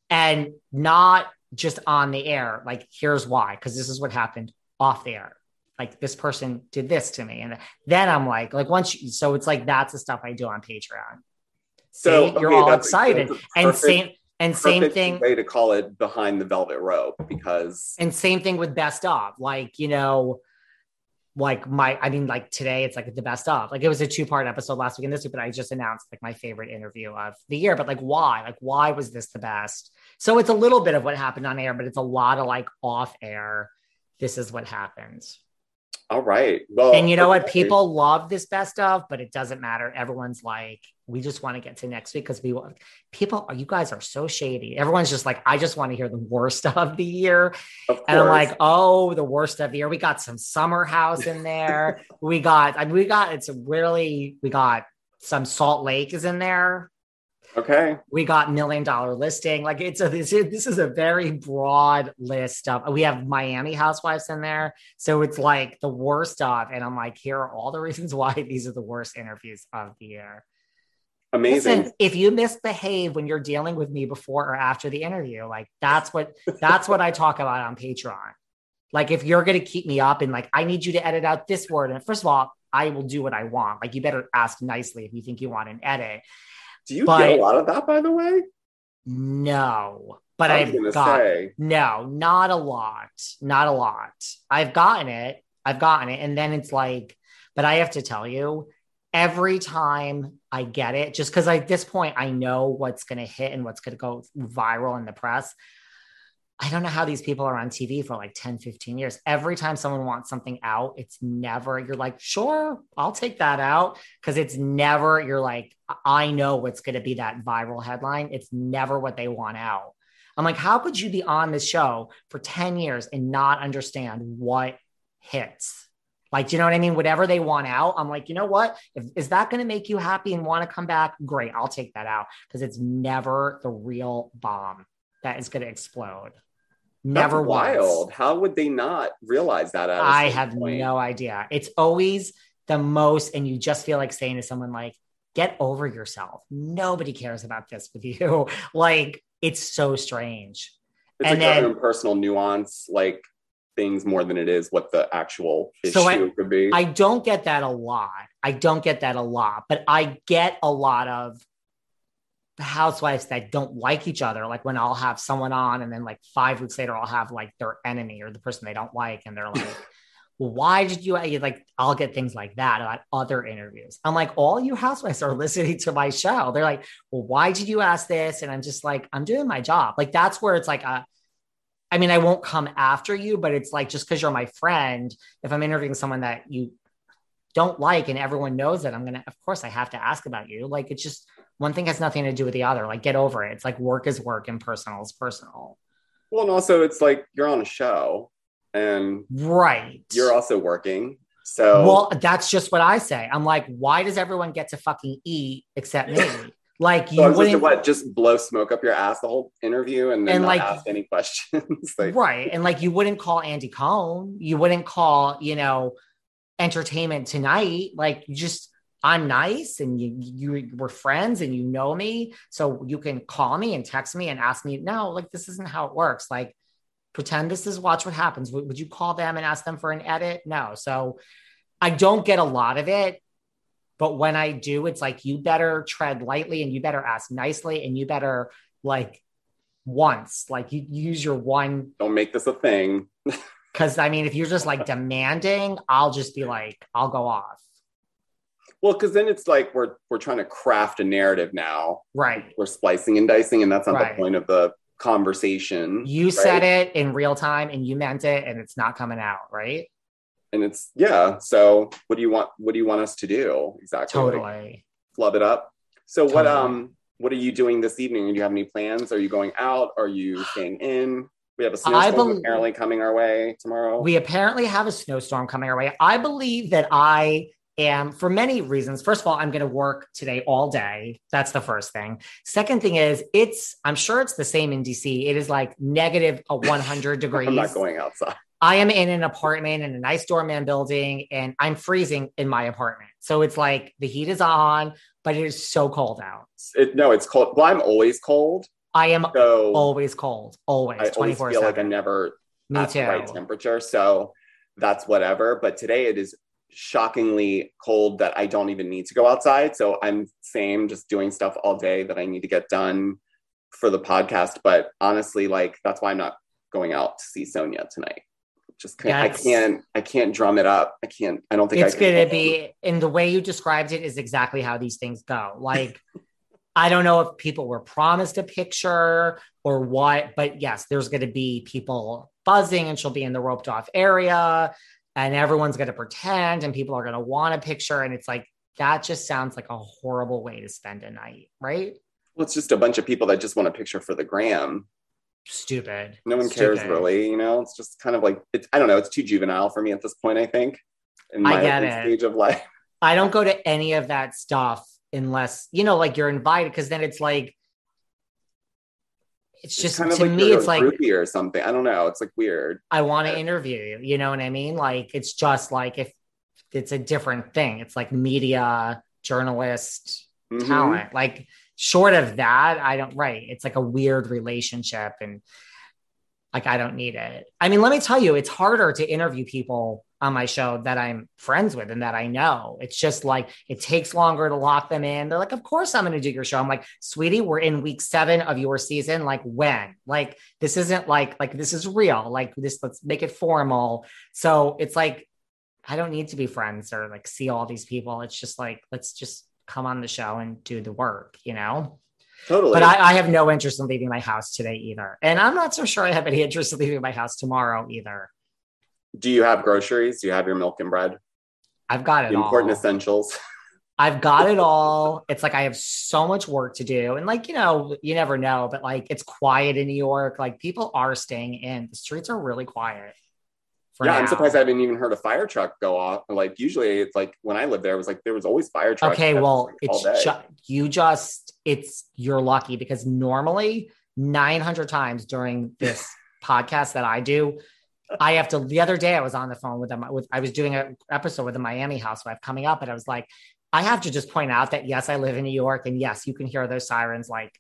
And not just on the air, like, here's why, because this is what happened off the air. Like this person did this to me. And then I'm like, like once you, so it's like that's the stuff I do on Patreon. So See, you're all excited. and same and same thing way to call it behind the velvet rope because and same thing with best of like you know like my i mean like today it's like the best of like it was a two part episode last week and this week but i just announced like my favorite interview of the year but like why like why was this the best so it's a little bit of what happened on air, but it's a lot of like off air. This is what happens. All right. Well, and you know okay. what? People love this best of, but it doesn't matter. Everyone's like, we just want to get to next week because we want people. You guys are so shady. Everyone's just like, I just want to hear the worst of the year. Of and I'm like, oh, the worst of the year. We got some summer house in there. we got, I mean, we got, it's really, we got some Salt Lake is in there. Okay. We got million dollar listing. Like it's a this is, this is a very broad list of we have Miami housewives in there. So it's like the worst of and I'm like here are all the reasons why these are the worst interviews of the year. Amazing. Listen, if you misbehave when you're dealing with me before or after the interview, like that's what that's what I talk about on Patreon. Like if you're going to keep me up and like I need you to edit out this word and first of all, I will do what I want. Like you better ask nicely if you think you want an edit. Do you but, get a lot of that, by the way? No, but I've got say. no, not a lot, not a lot. I've gotten it, I've gotten it, and then it's like, but I have to tell you, every time I get it, just because at this point I know what's going to hit and what's going to go viral in the press. I don't know how these people are on TV for like 10, 15 years. Every time someone wants something out, it's never, you're like, sure, I'll take that out. Cause it's never, you're like, I know what's going to be that viral headline. It's never what they want out. I'm like, how could you be on this show for 10 years and not understand what hits? Like, do you know what I mean? Whatever they want out, I'm like, you know what? If, is that going to make you happy and want to come back? Great, I'll take that out because it's never the real bomb that is going to explode. Never That's wild. Once. How would they not realize that? I have point? no idea. It's always the most, and you just feel like saying to someone like, "Get over yourself." Nobody cares about this with you. like it's so strange. It's and like then, personal nuance, like things more than it is what the actual issue so I, could be. I don't get that a lot. I don't get that a lot, but I get a lot of housewives that don't like each other. Like when I'll have someone on and then like five weeks later, I'll have like their enemy or the person they don't like. And they're like, why did you like, I'll get things like that at other interviews. I'm like, all you housewives are listening to my show. They're like, well, why did you ask this? And I'm just like, I'm doing my job. Like that's where it's like a, I mean, I won't come after you, but it's like just because you're my friend, if I'm interviewing someone that you don't like and everyone knows that, I'm gonna, of course, I have to ask about you. Like it's just one thing has nothing to do with the other. Like get over it. It's like work is work and personal is personal. Well, and also it's like you're on a show and right. You're also working. So well, that's just what I say. I'm like, why does everyone get to fucking eat except me? Like you so wouldn't what just blow smoke up your ass the whole interview and then and like, ask any questions. like, right. And like you wouldn't call Andy Cohen, you wouldn't call, you know, entertainment tonight. Like you just I'm nice and you you were friends and you know me. So you can call me and text me and ask me, no, like this isn't how it works. Like pretend this is watch what happens. Would you call them and ask them for an edit? No. So I don't get a lot of it. But when I do, it's like you better tread lightly and you better ask nicely and you better like once, like you use your one. Don't make this a thing. Cause I mean, if you're just like demanding, I'll just be like, I'll go off. Well, because then it's like we're we're trying to craft a narrative now. Right. We're splicing and dicing, and that's not Right. the point of the conversation. You right? said it in real time and you meant it and it's not coming out, right? And it's yeah. So what do you want? What do you want us to do exactly? Like, Totally. flub it up. So what um what are you doing this evening? Do you have any plans? Are you going out? Are you staying in? We have a snowstorm bel- apparently coming our way tomorrow. We apparently have a snowstorm coming our way. I believe that I am, for many reasons. First of all, I'm going to work today all day. That's the first thing. Second thing is, it's, I'm sure it's the same in DC. It is like negative a 100 degrees. I'm not going outside. I am in an apartment in a nice doorman building and I'm freezing in my apartment. So it's like the heat is on, but it is so cold out. It, no, it's cold. Well, I'm always cold, I am so always cold, always, I always 24 feel like I 7. never Me at the right temperature. So that's whatever. But today it is shockingly cold that I don't even need to go outside. So I'm same, just doing stuff all day that I need to get done for the podcast. But honestly, like that's why I'm not going out to see Sonja tonight. Just can't, I can't I can't drum it up. I can't. I don't think it's I can. going to be in the way you described it is exactly how these things go like i don't know if people were promised a picture or what but yes there's going to be people buzzing and she'll be in the roped off area and everyone's going to pretend and people are going to want a picture and it's like that just sounds like a horrible way to spend a night right Well, it's just a bunch of people that just want a picture for the gram. Stupid No one cares Stupid. really. You know, it's just kind of like it's. I don't know. It's too juvenile for me at this point. I think in I my get it. stage of life. I don't go to any of that stuff unless, you know, like you're invited, because then it's like, it's just kind of to like me, it's like, groupie or something. I don't know. It's like weird. I want to interview you. You know what I mean? Like, it's just like if it's a different thing, it's like media, journalist, Mhm. talent. Like, short of that, I don't, right. It's like a weird relationship. And like, I don't need it. I mean, let me tell you, it's harder to interview people on my show that I'm friends with and that I know. It's just like it takes longer to lock them in. They're like, Of course, I'm going to do your show. I'm like, Sweetie, we're in week seven of your season. Like, when? Like, this isn't like, like, this is real. Like, this, let's make it formal. So it's like, I don't need to be friends or like see all these people. It's just like, let's just come on the show and do the work, you know? Totally. But I, I have no interest in leaving my house today either. And I'm not so sure I have any interest in leaving my house tomorrow either. Do you have groceries? Do you have your milk and bread? I've got it The important all. essentials. I've got it all. It's like I have so much work to do. And like, you know, you never know, but like it's quiet in New York. Like people are staying in. The streets are really quiet. Yeah, I'm surprised I haven't even heard a fire truck go off. Like usually, it's like when I lived there, it was like there was always fire trucks. Okay, well, like, it's ju- you just it's you're lucky because normally 900 times during this podcast that I do, I have to. The other day, I was on the phone with them. With I was doing an episode with the Miami housewife coming up, and I was like, I have to just point out that yes, I live in New York, and yes, you can hear those sirens. Like,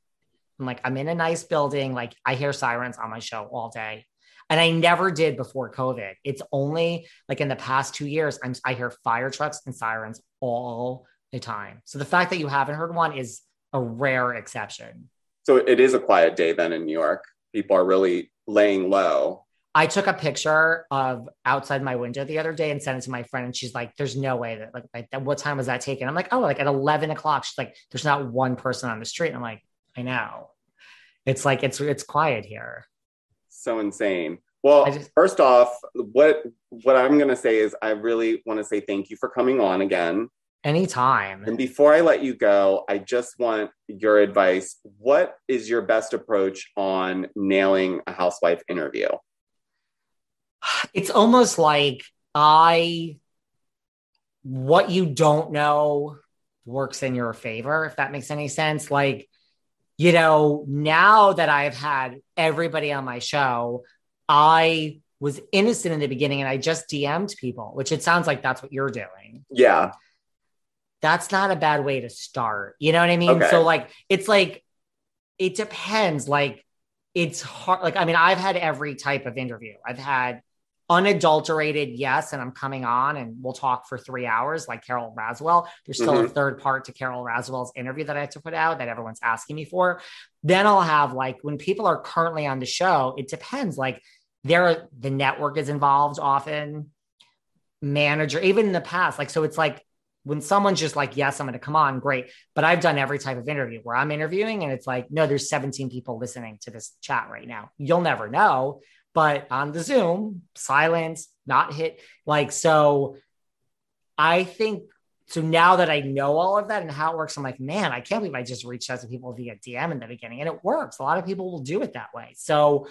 I'm like, I'm in a nice building. Like, I hear sirens on my show all day. And I never did before COVID. It's only like in the past two years, I'm I hear fire trucks and sirens all the time. So the fact that you haven't heard one is a rare exception. So it is a quiet day then in New York. People are really laying low. I took a picture of outside my window the other day and sent it to my friend, and she's like, "There's no way that like, like that, what time was that taken?" I'm like, "Oh, like at 11 o'clock." She's like, "There's not one person on the street." And I'm like, "I know." It's like it's it's quiet here. So insane. Well, just- first off, what what I'm gonna say is I really want to say thank you for coming on again. Anytime. And before I let you go, I just want your advice. What is your best approach on nailing a housewife interview? it's almost like I what you don't know works in your favor, if that makes any sense. Like, you know, now that I've had everybody on my show, I was innocent in the beginning and I just DM'd people, which it sounds like that's what you're doing. Yeah. that's not a bad way to start. You know what I mean? Okay. So like it's like it depends. Like it's hard. Like I mean, I've had every type of interview. I've had unadulterated yes, and I'm coming on and we'll talk for three hours, like Carole Radziwill. There's still a mm-hmm. third part to Carole Radziwill's interview that I have to put out that everyone's asking me for. Then I'll have like when people are currently on the show, it depends. Like there, the network is involved often, manager, even in the past. Like so, it's like when someone's just like, yes, I'm going to come on, great. But I've done every type of interview where I'm interviewing and it's like, no, there's 17 people listening to this chat right now. You'll never know. But on the Zoom, silence, not hit. Like, so I think so now that I know all of that and how it works, I'm like, man, I can't believe I just reached out to people via DM in the beginning and it works. A lot of people will do it that way. So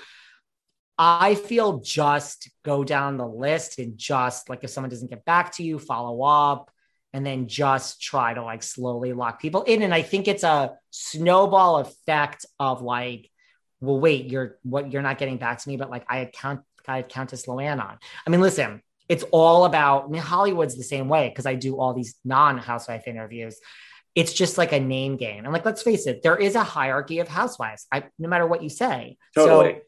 I feel just go down the list and just like if someone doesn't get back to you, follow up and then just try to like slowly lock people in. And I think it's a snowball effect of like, well, wait, you're what you're not getting back to me, but like I had count I had Countess Luann on. I mean, listen, it's all about I mean, Hollywood's the same way because I do all these non-housewife interviews. It's just like a name game. And like, let's face it, there is a hierarchy of housewives. I no matter what you say. Totally. So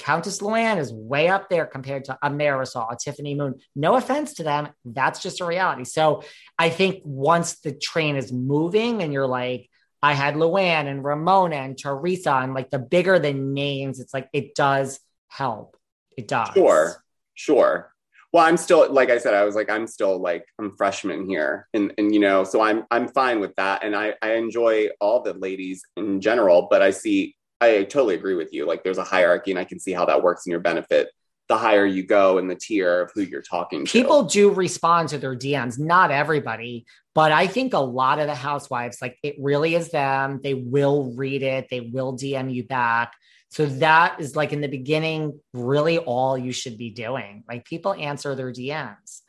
Countess Luann is way up there compared to a Marysol, a Tiffany Moon. No offense to them, that's just a reality. So I think once the train is moving and you're like, I had Luann and Ramona and Teresa and like the bigger the names, it's like it does help. It does. Sure, sure. Well, I'm still like I said, I was like, I'm still like I'm freshman here, and and you know, so I'm I'm fine with that, and I I enjoy all the ladies in general, but I see I totally agree with you. Like there's a hierarchy, and I can see how that works in your benefit. The higher you go in the tier of who you're talking to. People do respond to their DMs, not everybody, but I think a lot of the housewives, like it really is them. They will read it, they will DM you back. So that is like in the beginning, really all you should be doing. Like people answer their DMs.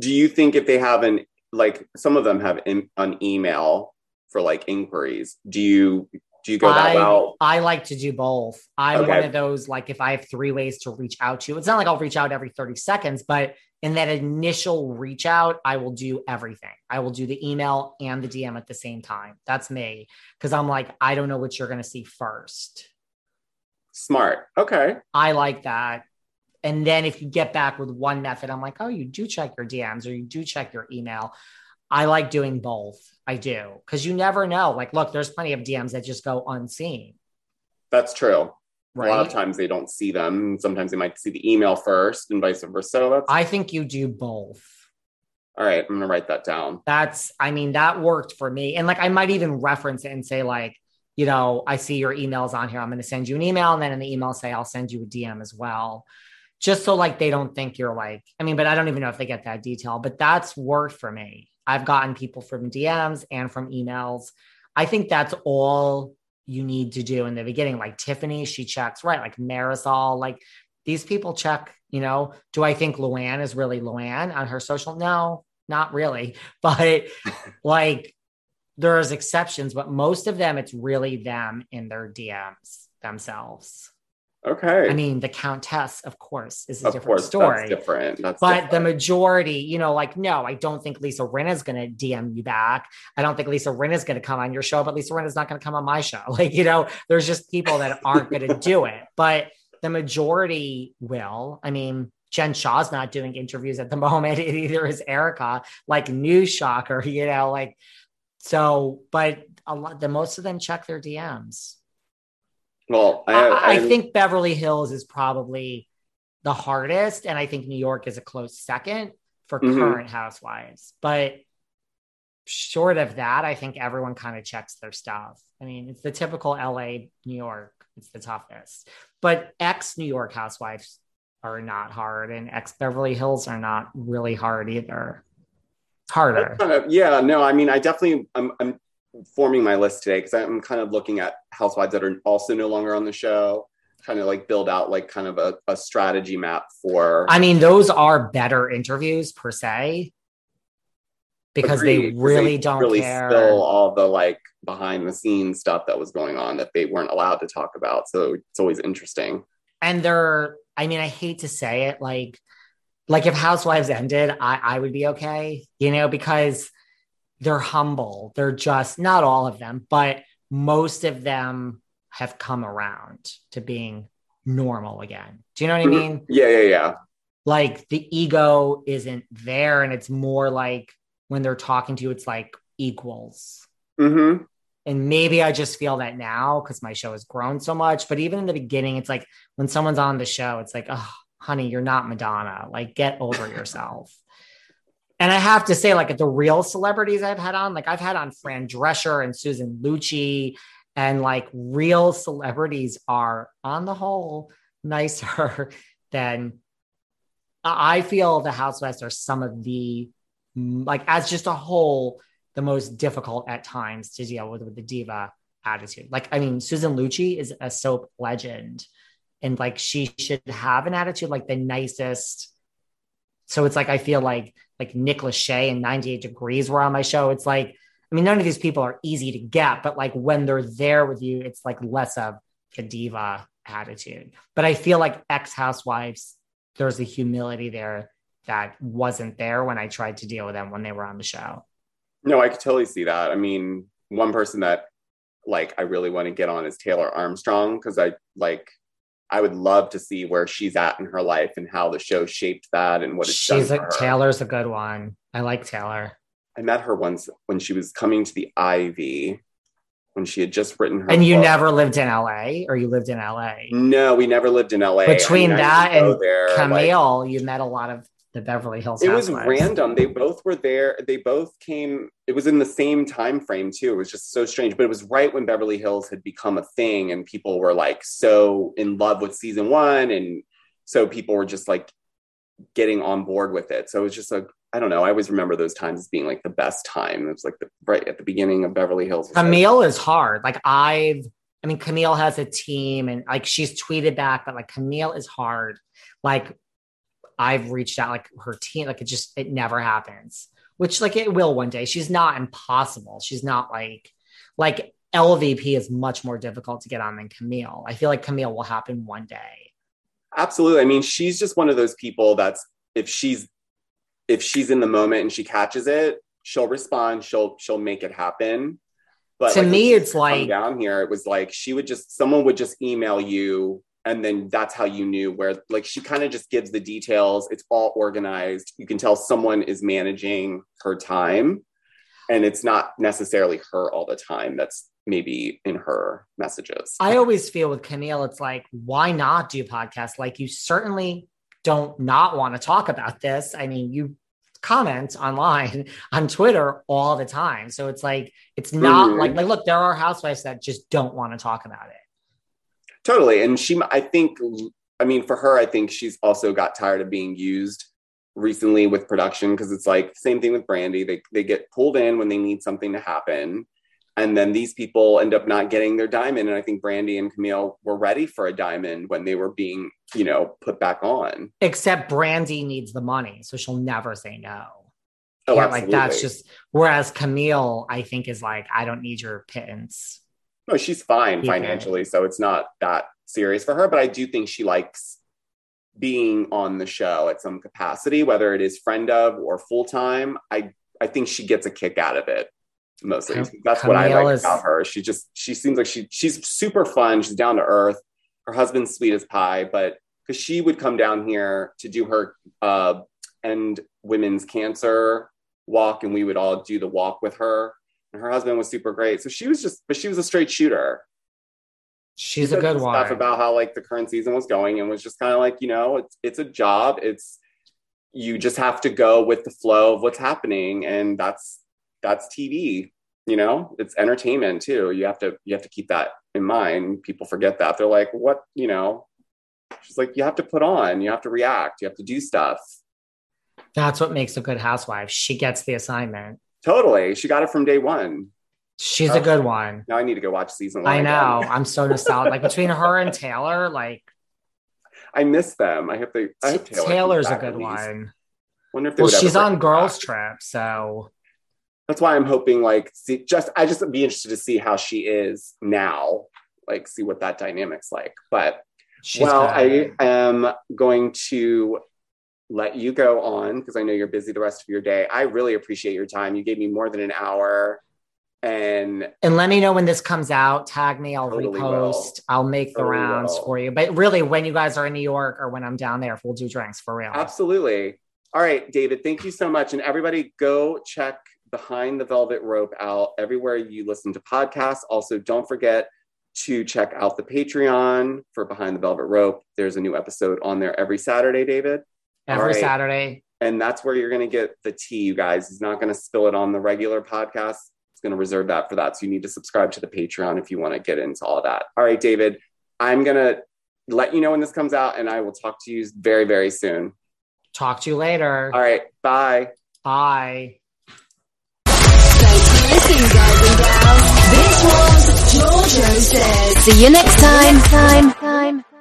Do you think if they have an like some of them have in, an email for like inquiries? Do you do you go that I, route? I like to do both. I'm Okay. one of those, like, if I have three ways to reach out to you, it's not like I'll reach out every 30 seconds, but in that initial reach out, I will do everything. I will do the email and the DM at the same time. That's me. Cause I'm like, I don't know what you're going to see first. Smart. Okay. I like that. And then if you get back with one method, I'm like, oh, you do check your DMs or you do check your email. I like doing both. I do. Cause you never know. Like, look, there's plenty of DMs that just go unseen. That's true. Right. A lot of times they don't see them. Sometimes they might see the email first and vice versa. So that's I think you do both. all right. I'm gonna write that down. That's, I mean, that worked for me. And like, I might even reference it and say, like, you know, I see your emails on here. I'm going to send you an email. And then in the email, say, I'll send you a DM as well. Just so like they don't think you're like, I mean, but I don't even know if they get that detail, but that's worked for me. I've gotten people from DMs and from emails. I think that's all you need to do in the beginning. Like Tiffany, she checks, right? Like Marysol, like these people check, you know, do I think Luann is really Luann on her social? No, not really. But like there's exceptions, but most of them, it's really them in their DMs themselves. Okay. I mean, the Countess, of course, is a of different course, story. that's different. That's But the majority, you know, like, no, I don't think Lisa Rinna is going to DM you back. I don't think Lisa Rinna is going to come on your show, but Lisa Rinna is not going to come on my show. Like, you know, there's just people that aren't going to do it. But the majority will. I mean, Jen Shah's not doing interviews at the moment. It either is Erika, like news shocker, you know, like so, but a lot the most of them check their DMs. Well, I, I, I think Beverly Hills is probably the hardest, and I think New York is a close second for Mhm. current housewives. But short of that, I think everyone kind of checks their stuff. I mean, it's the typical LA, New York. It's the toughest. But ex New York housewives are not hard, and ex Beverly Hills are not really hard either. Harder. yeah, no, I mean, I definitely, I'm, I'm forming my list today because I'm kind of looking at housewives that are also no longer on the show, trying to like build out like kind of a, a strategy map for. I mean, those are better interviews per se because Agreed, they really don't really care. spill all the like behind the scenes stuff that was going on that they weren't allowed to talk about. So it's always interesting. and they're, I mean, I hate to say it, like, like if Housewives ended, I, I would be okay, you know, because they're humble. They're just not all of them, but most of them have come around to being normal again. Do you know what I mean? Yeah, yeah, yeah. Like the ego isn't there, and it's more like when they're talking to you, it's like equals. Mm-hmm. And maybe I just feel that now because my show has grown so much. But even in the beginning, it's like when someone's on the show, it's like, oh, honey, you're not Madonna. Like, get over yourself. And I have to say, like, the real celebrities I've had on, like, I've had on Fran Drescher and Susan Lucci, and like, real celebrities are, on the whole, nicer than I feel the Housewives are some of the, like, as just a whole, the most difficult at times to deal with with the diva attitude. Like, I mean, Susan Lucci is a soap legend, and like she should have an attitude like the nicest. So it's like I feel like like Nick Lachey and 98 Degrees were on my show. It's like, I mean, none of these people are easy to get, but like when they're there with you, it's like less of a diva attitude. But I feel like ex housewives, there's a humility there that wasn't there when I tried to deal with them when they were on the show. No, I could totally see that. I mean, one person that like I really want to get on is Taylor Armstrong because I like I would love to see where she's at in her life and how the show shaped that and what it's She's done. Taylor's a good one. I like Taylor. I met her once when she was coming to the Ivy when she had just written her And you book. never lived in LA or you lived in LA. No, we never lived in LA. Between I mean, that used to go and there, like- Camille, you met a lot of the Beverly Hills it was Housewives. random. They both were there. They both came it was in the same time frame too. It was just so strange but it was right when beverly hills had become a thing and people were like so in love with season one and so people were just like getting on board with it. So it was just like i don't know. I always remember those times as being like the best time. It was like the right at the beginning of beverly hills. Camille is hard. Like I've, I mean, Camille has a team and like she's tweeted back, but like Camille is hard. Like I've reached out, like her team, like it just, it never happens, which like it will one day. She's not impossible. She's not like, like LVP is much more difficult to get on than Camille. I feel like Camille will happen one day. absolutely i mean she's just one of those people that's if she's if she's in the moment and she catches it she'll respond she'll she'll make it happen but To like, me, it's like- down here it was like she would just someone would just email you and then that's how you knew where like she kind of just gives the details it's all organized you can tell someone is managing her time and it's not necessarily her all the time that's maybe in her messages I always feel with Camille, it's like, why not do podcasts? Like, you certainly don't not want to talk about this. I mean, you comment online on Twitter all the time. So it's like, it's not Mhm. like, like, look, there are housewives that just don't want to talk about it. Totally. And she, I think, I mean, for her, I think she's also got tired of being used recently with production because it's like same thing with Brandi. They they get pulled in when they need something to happen, and then these people end up not getting their diamond. And I think Brandi and Camille were ready for a diamond when they were being, you know, put back on. Except Brandi needs the money. So she'll never say no. Oh, Yeah, absolutely. like that's just, whereas Camille, I think, is like, I don't need your pittance. No, she's fine Yeah. financially, so it's not that serious for her. But I do think she likes being on the show at some capacity, whether it is friend of or full time. I I think she gets a kick out of it mostly. That's what I like is- about her. She just she seems like she she's super fun. She's down to earth. Her husband's sweet as pie, but because she would come down here to do her uh, end women's cancer walk, and we would all do the walk with her. And her husband was super great. So she was just, but she was a straight shooter. She's She a good one. Stuff about how like the current season was going, and was just kind of like, you know, it's it's a job. It's you just have to go with the flow of what's happening, and that's that's TV. You know, it's entertainment too. You have to you have to keep that in mind. People forget that. They're like, what? You know, she's like, you have to put on. You have to react. You have to do stuff. That's what makes a good housewife. She gets the assignment. Totally. She got it from day one. She's Oh. a good one. Now I need to go watch season one. I know. I'm so nostalgic. like between her and Taylor, like I miss them. I hope they. I hope Taylor Taylor's a good one. Wonder if they Well, she's on girls trip, so That's why I'm hoping, like, see, just I just be interested to see how she is now, like, see what that dynamic's like. But she's well, good. I am going to let you go on because I know you're busy the rest of your day. I really appreciate your time. You gave me more than an hour. And And let me know when this comes out. Tag me. I'll Totally repost. will. I'll make the Totally rounds will. for you. But really, when you guys are in New York or when I'm down there, we'll do drinks for real. absolutely. All right, David, thank you so much. And everybody go check Behind the Velvet Rope out everywhere you listen to podcasts. Also, don't forget to check out the Patreon for Behind the Velvet Rope. There's a new episode on there every Saturday, David. Every All right. Saturday. And that's where you're going to get the tea, you guys. He's not going to spill it on the regular podcast. He's going to reserve that for that. So you need to subscribe to the Patreon if you want to get into all that. All right, David, I'm going to let you know when this comes out and I will talk to you very, very soon. Talk to you later. All right, bye. Bye. Thanks for listening, guys and gals. This was Georgia Says. See you next time. Time. Time.